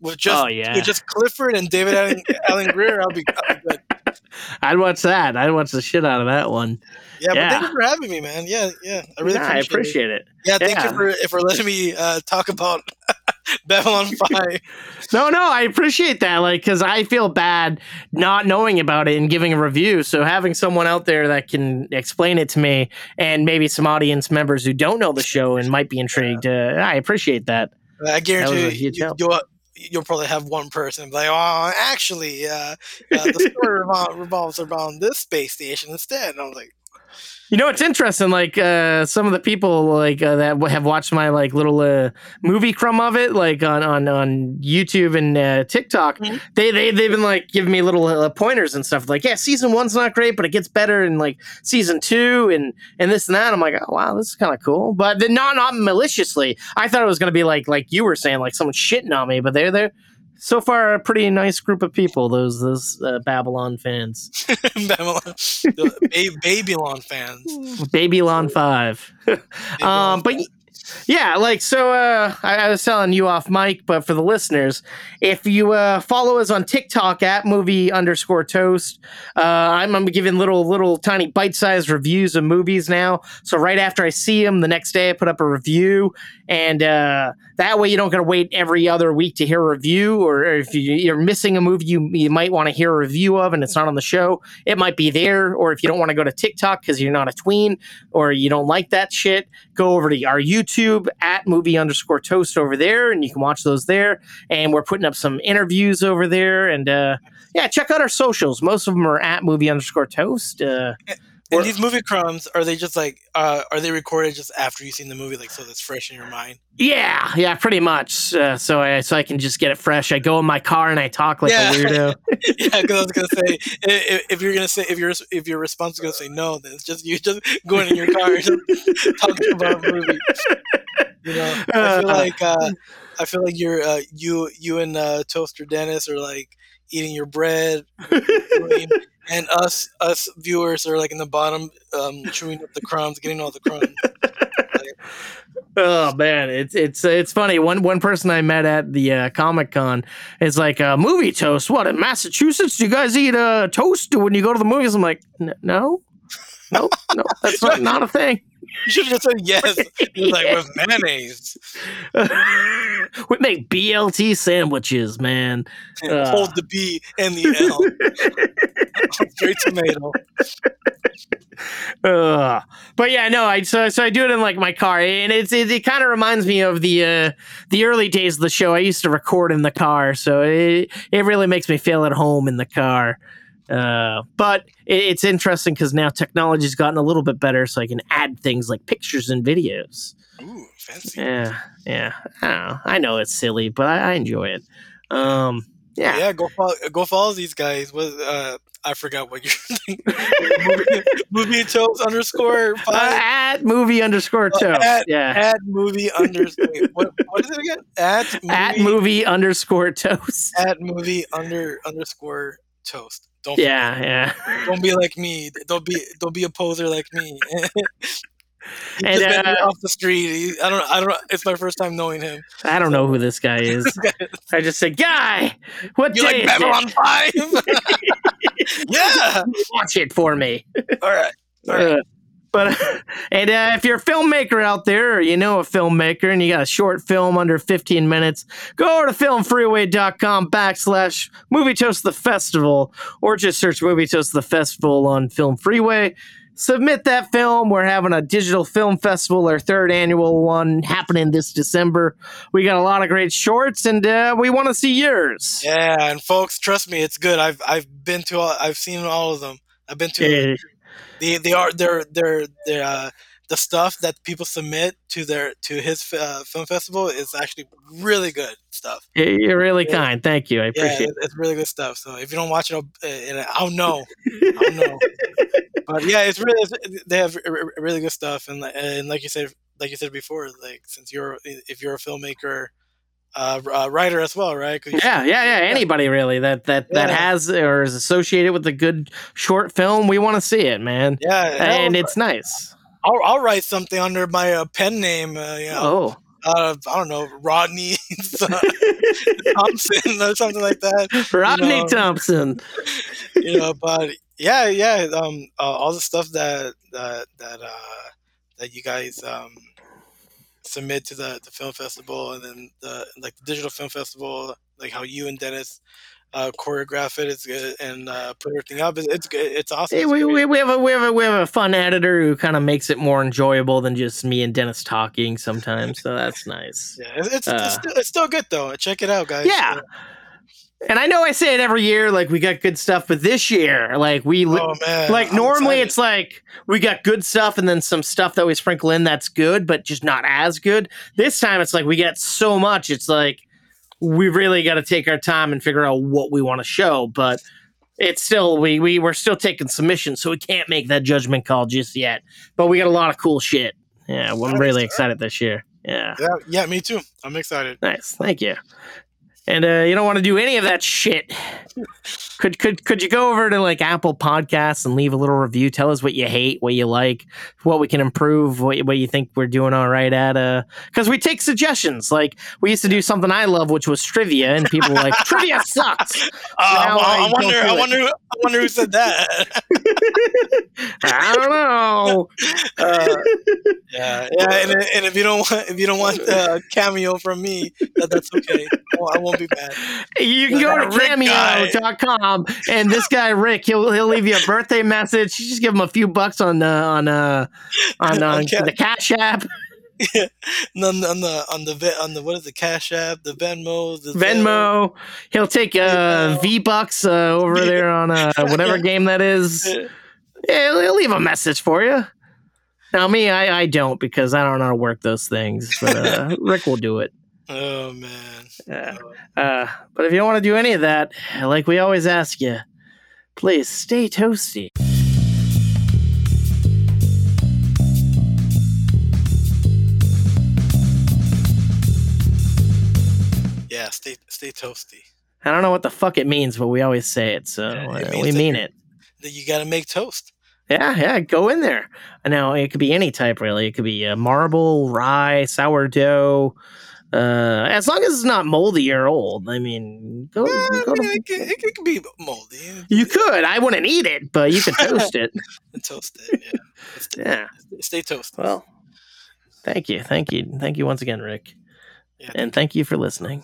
with just Oh, yeah. with just Clifford and David Alan, Alan Grier, I'll be, I'll be good. I'd watch that. I'd watch the shit out of that one. Yeah, but thank you for having me, man. Yeah, yeah, I really Nah, I appreciate, appreciate it. it. Yeah, thank Yeah. you for for letting me uh, talk about Babylon Five. No, no, I appreciate that. Like, because I feel bad not knowing about it and giving a review. So having someone out there that can explain it to me, and maybe some audience members who don't know the show and might be intrigued, uh, I appreciate that. I That guarantee you, you, you'll, you'll probably have one person be like, "Oh, actually, uh, uh, the story revol- revolves around this space station instead." And I was like, You know, it's interesting. Like uh, some of the people like uh, that have watched my like little uh, movie crumb of it, like on on, on YouTube and uh, TikTok. They they they've been like giving me little uh, pointers and stuff. Like, yeah, season one's not great, but it gets better in like season two and and this and that. I'm like, oh wow, this is kind of cool. But then not not maliciously. I thought it was gonna be like like you were saying, like someone shitting on me. But they're they're so far a pretty nice group of people. Those those uh, Babylon fans, Babylon, ba- Babylon fans. Babylon Five. um, but. y- Yeah, like so. Uh, I, I was telling you off mic, but for the listeners, if you uh, follow us on TikTok at movie underscore toast, uh, I'm, I'm giving little little tiny bite sized reviews of movies now. So right after I see them, the next day I put up a review, and uh, that way you don't got to wait every other week to hear a review. Or if you, you're missing a movie you you might want to hear a review of, and it's not on the show, it might be there. Or if you don't want to go to TikTok because you're not a tween or you don't like that shit, go over to our YouTube at movie underscore toast over there, and you can watch those there. And we're putting up some interviews over there, and uh, yeah, check out our socials. Most of them are at movie underscore toast. Uh, And these movie crumbs are they just like uh, are they recorded just after you've seen the movie, like so that's fresh in your mind? yeah, yeah, pretty much. Uh, so I so I can just get it fresh. I go in my car and I talk like Yeah. a weirdo. yeah, because I was gonna say i- i- if you're gonna say if your if your response is gonna say no, then it's just you just going in your car and talking about a movie. You know, I feel Uh. like uh, I feel like you're uh, you you and uh, Toaster Dennis are like eating your bread, and us us viewers are like in the bottom um, chewing up the crumbs, getting all the crumbs. Oh man, it's it's it's funny. One one person I met at the uh, Comic Con is like uh, movie toast. What in Massachusetts? Do you guys eat uh, toast when you go to the movies? I'm like, "N- no, no, no, that's not, not a thing. You should have just said yes. Like with mayonnaise. we make BLT sandwiches, man. Uh, Hold the B and the L. Straight tomato. Ugh. But yeah, no, I so, so I do it in like my car, and it's it, it kind of reminds me of the uh, the early days of the show. I used to record in the car, so it it really makes me feel at home in the car. Uh, but it, it's interesting because now technology's gotten a little bit better, so I can add things like pictures and videos. Ooh, fancy. Yeah, yeah. I, know. I know it's silly, but I, I enjoy it. Um, yeah. Yeah, go follow, go follow these guys. What uh, I forgot what your movie, movie toast underscore Uh, five at movie underscore Uh, toast. at, yeah. at movie underscore what, what is it again? At movie, At movie underscore toast. at movie under underscore toast. Don't Yeah, yeah. don't be like me. Don't be don't be a poser like me. And, just met me uh, off the street. I don't. I don't. It's my first time knowing him. I don't know who this guy is. I just said, "Guy, what You day like Babylon? Five? yeah. Watch it for me." All right. Uh, but and uh, if you're a filmmaker out there, or you know a filmmaker, and you got a short film under 15 minutes, go over to filmfreeway.com backslash Movie Toast the Festival, or just search Movie Toast the Festival on Film Freeway. Submit that film. We're having a digital film festival, our third annual one, happening this December. We got a lot of great shorts, and uh, we want to see yours. Yeah, and folks, trust me, it's good. I've I've been to all. I've seen all of them. I've been to. Yeah. They they are they're they're they're uh, the stuff that people submit to their to his uh, film festival is actually really good stuff. You're really Yeah. kind. Thank you. I Yeah, appreciate it- it's really good stuff. So if you don't watch it, I'll, uh, I'll know. I'll know. But yeah, it's really it's, they have really good stuff, and and like you said, like you said before, like since you're if you're a filmmaker, uh, uh writer as well, right? you- Yeah, yeah, yeah. Anybody really that that that has or is associated with a good short film, we want to see it, man. Yeah, and it's nice. I'll, I'll write something under my uh, pen name. Uh, you know, Oh, uh, I don't know, Rodney Thompson or something like that. you Rodney know. Thompson. you know, but yeah, yeah, um, uh, all the stuff that that that uh, that you guys um, submit to the, the film festival, and then the like the digital film festival, like how you and Dennis uh, choreograph it, it's good, and uh, put everything up. It's it's, good. it's awesome. Hey, we, we, we have a we have a we have a fun editor who kind of makes it more enjoyable than just me and Dennis talking sometimes. So that's nice. yeah, it's it's, uh, it's, still, it's still good though. Check it out, guys. Yeah. And I know I say it every year, like we got good stuff, but this year, like we, li- Oh, like I'm normally excited. it's like we got good stuff and then some stuff that we sprinkle in that's good, but just not as good. This time it's like we get so much, it's like we really got to take our time and figure out what we want to show, but it's still we we we're still taking submissions, so we can't make that judgment call just yet. But we got a lot of cool shit. Yeah, well, I'm really excited this year. Yeah. Yeah, yeah, me too. I'm excited. Nice. Thank you. And uh, you don't want to do any of that shit, could could could you go over to like Apple Podcasts and leave a little review? Tell us what you hate, what you like, what we can improve, what what you think we're doing all right at. Uh, because we take suggestions. Like we used to do something I love, which was trivia, and people were like trivia sucks. Uh, Now I, I wonder. I wonder. I wonder who said that. I don't know. Uh, yeah, yeah. And, and if you don't want, if you don't want a cameo from me, that, that's okay. Well, I won't be mad. You can go to cameo.com and this guy Rick, he'll he'll leave you a birthday message. You just give him a few bucks on uh, on uh, on, uh, Okay. the Cash App, And on the on the on the on the what is the Cash App, the Venmo, the Venmo. He'll take uh, V bucks uh, over there on uh, whatever game that is. Yeah, he'll, he'll leave a message for you. Now me, I, I don't because I don't know how to work those things, but uh, Rick will do it. Oh man. Yeah. Uh, but if you don't want to do any of that, like we always ask you, please stay toasty. Yeah, stay stay toasty. I don't know what the fuck it means, but we always say it, so uh, means we mean it. That you got to make toast. Yeah, yeah, go in there. I know it could be any type, really. It could be uh, marble, rye, sourdough. Uh, as long as it's not moldy or old. I mean, go. go to- It, can- it, can be moldy. you could. I wouldn't eat it, but you could toast it. toast it. Yeah. Stay, Yeah. stay toasty. Well, thank you, thank you, thank you once again, Rick, and thank you for listening.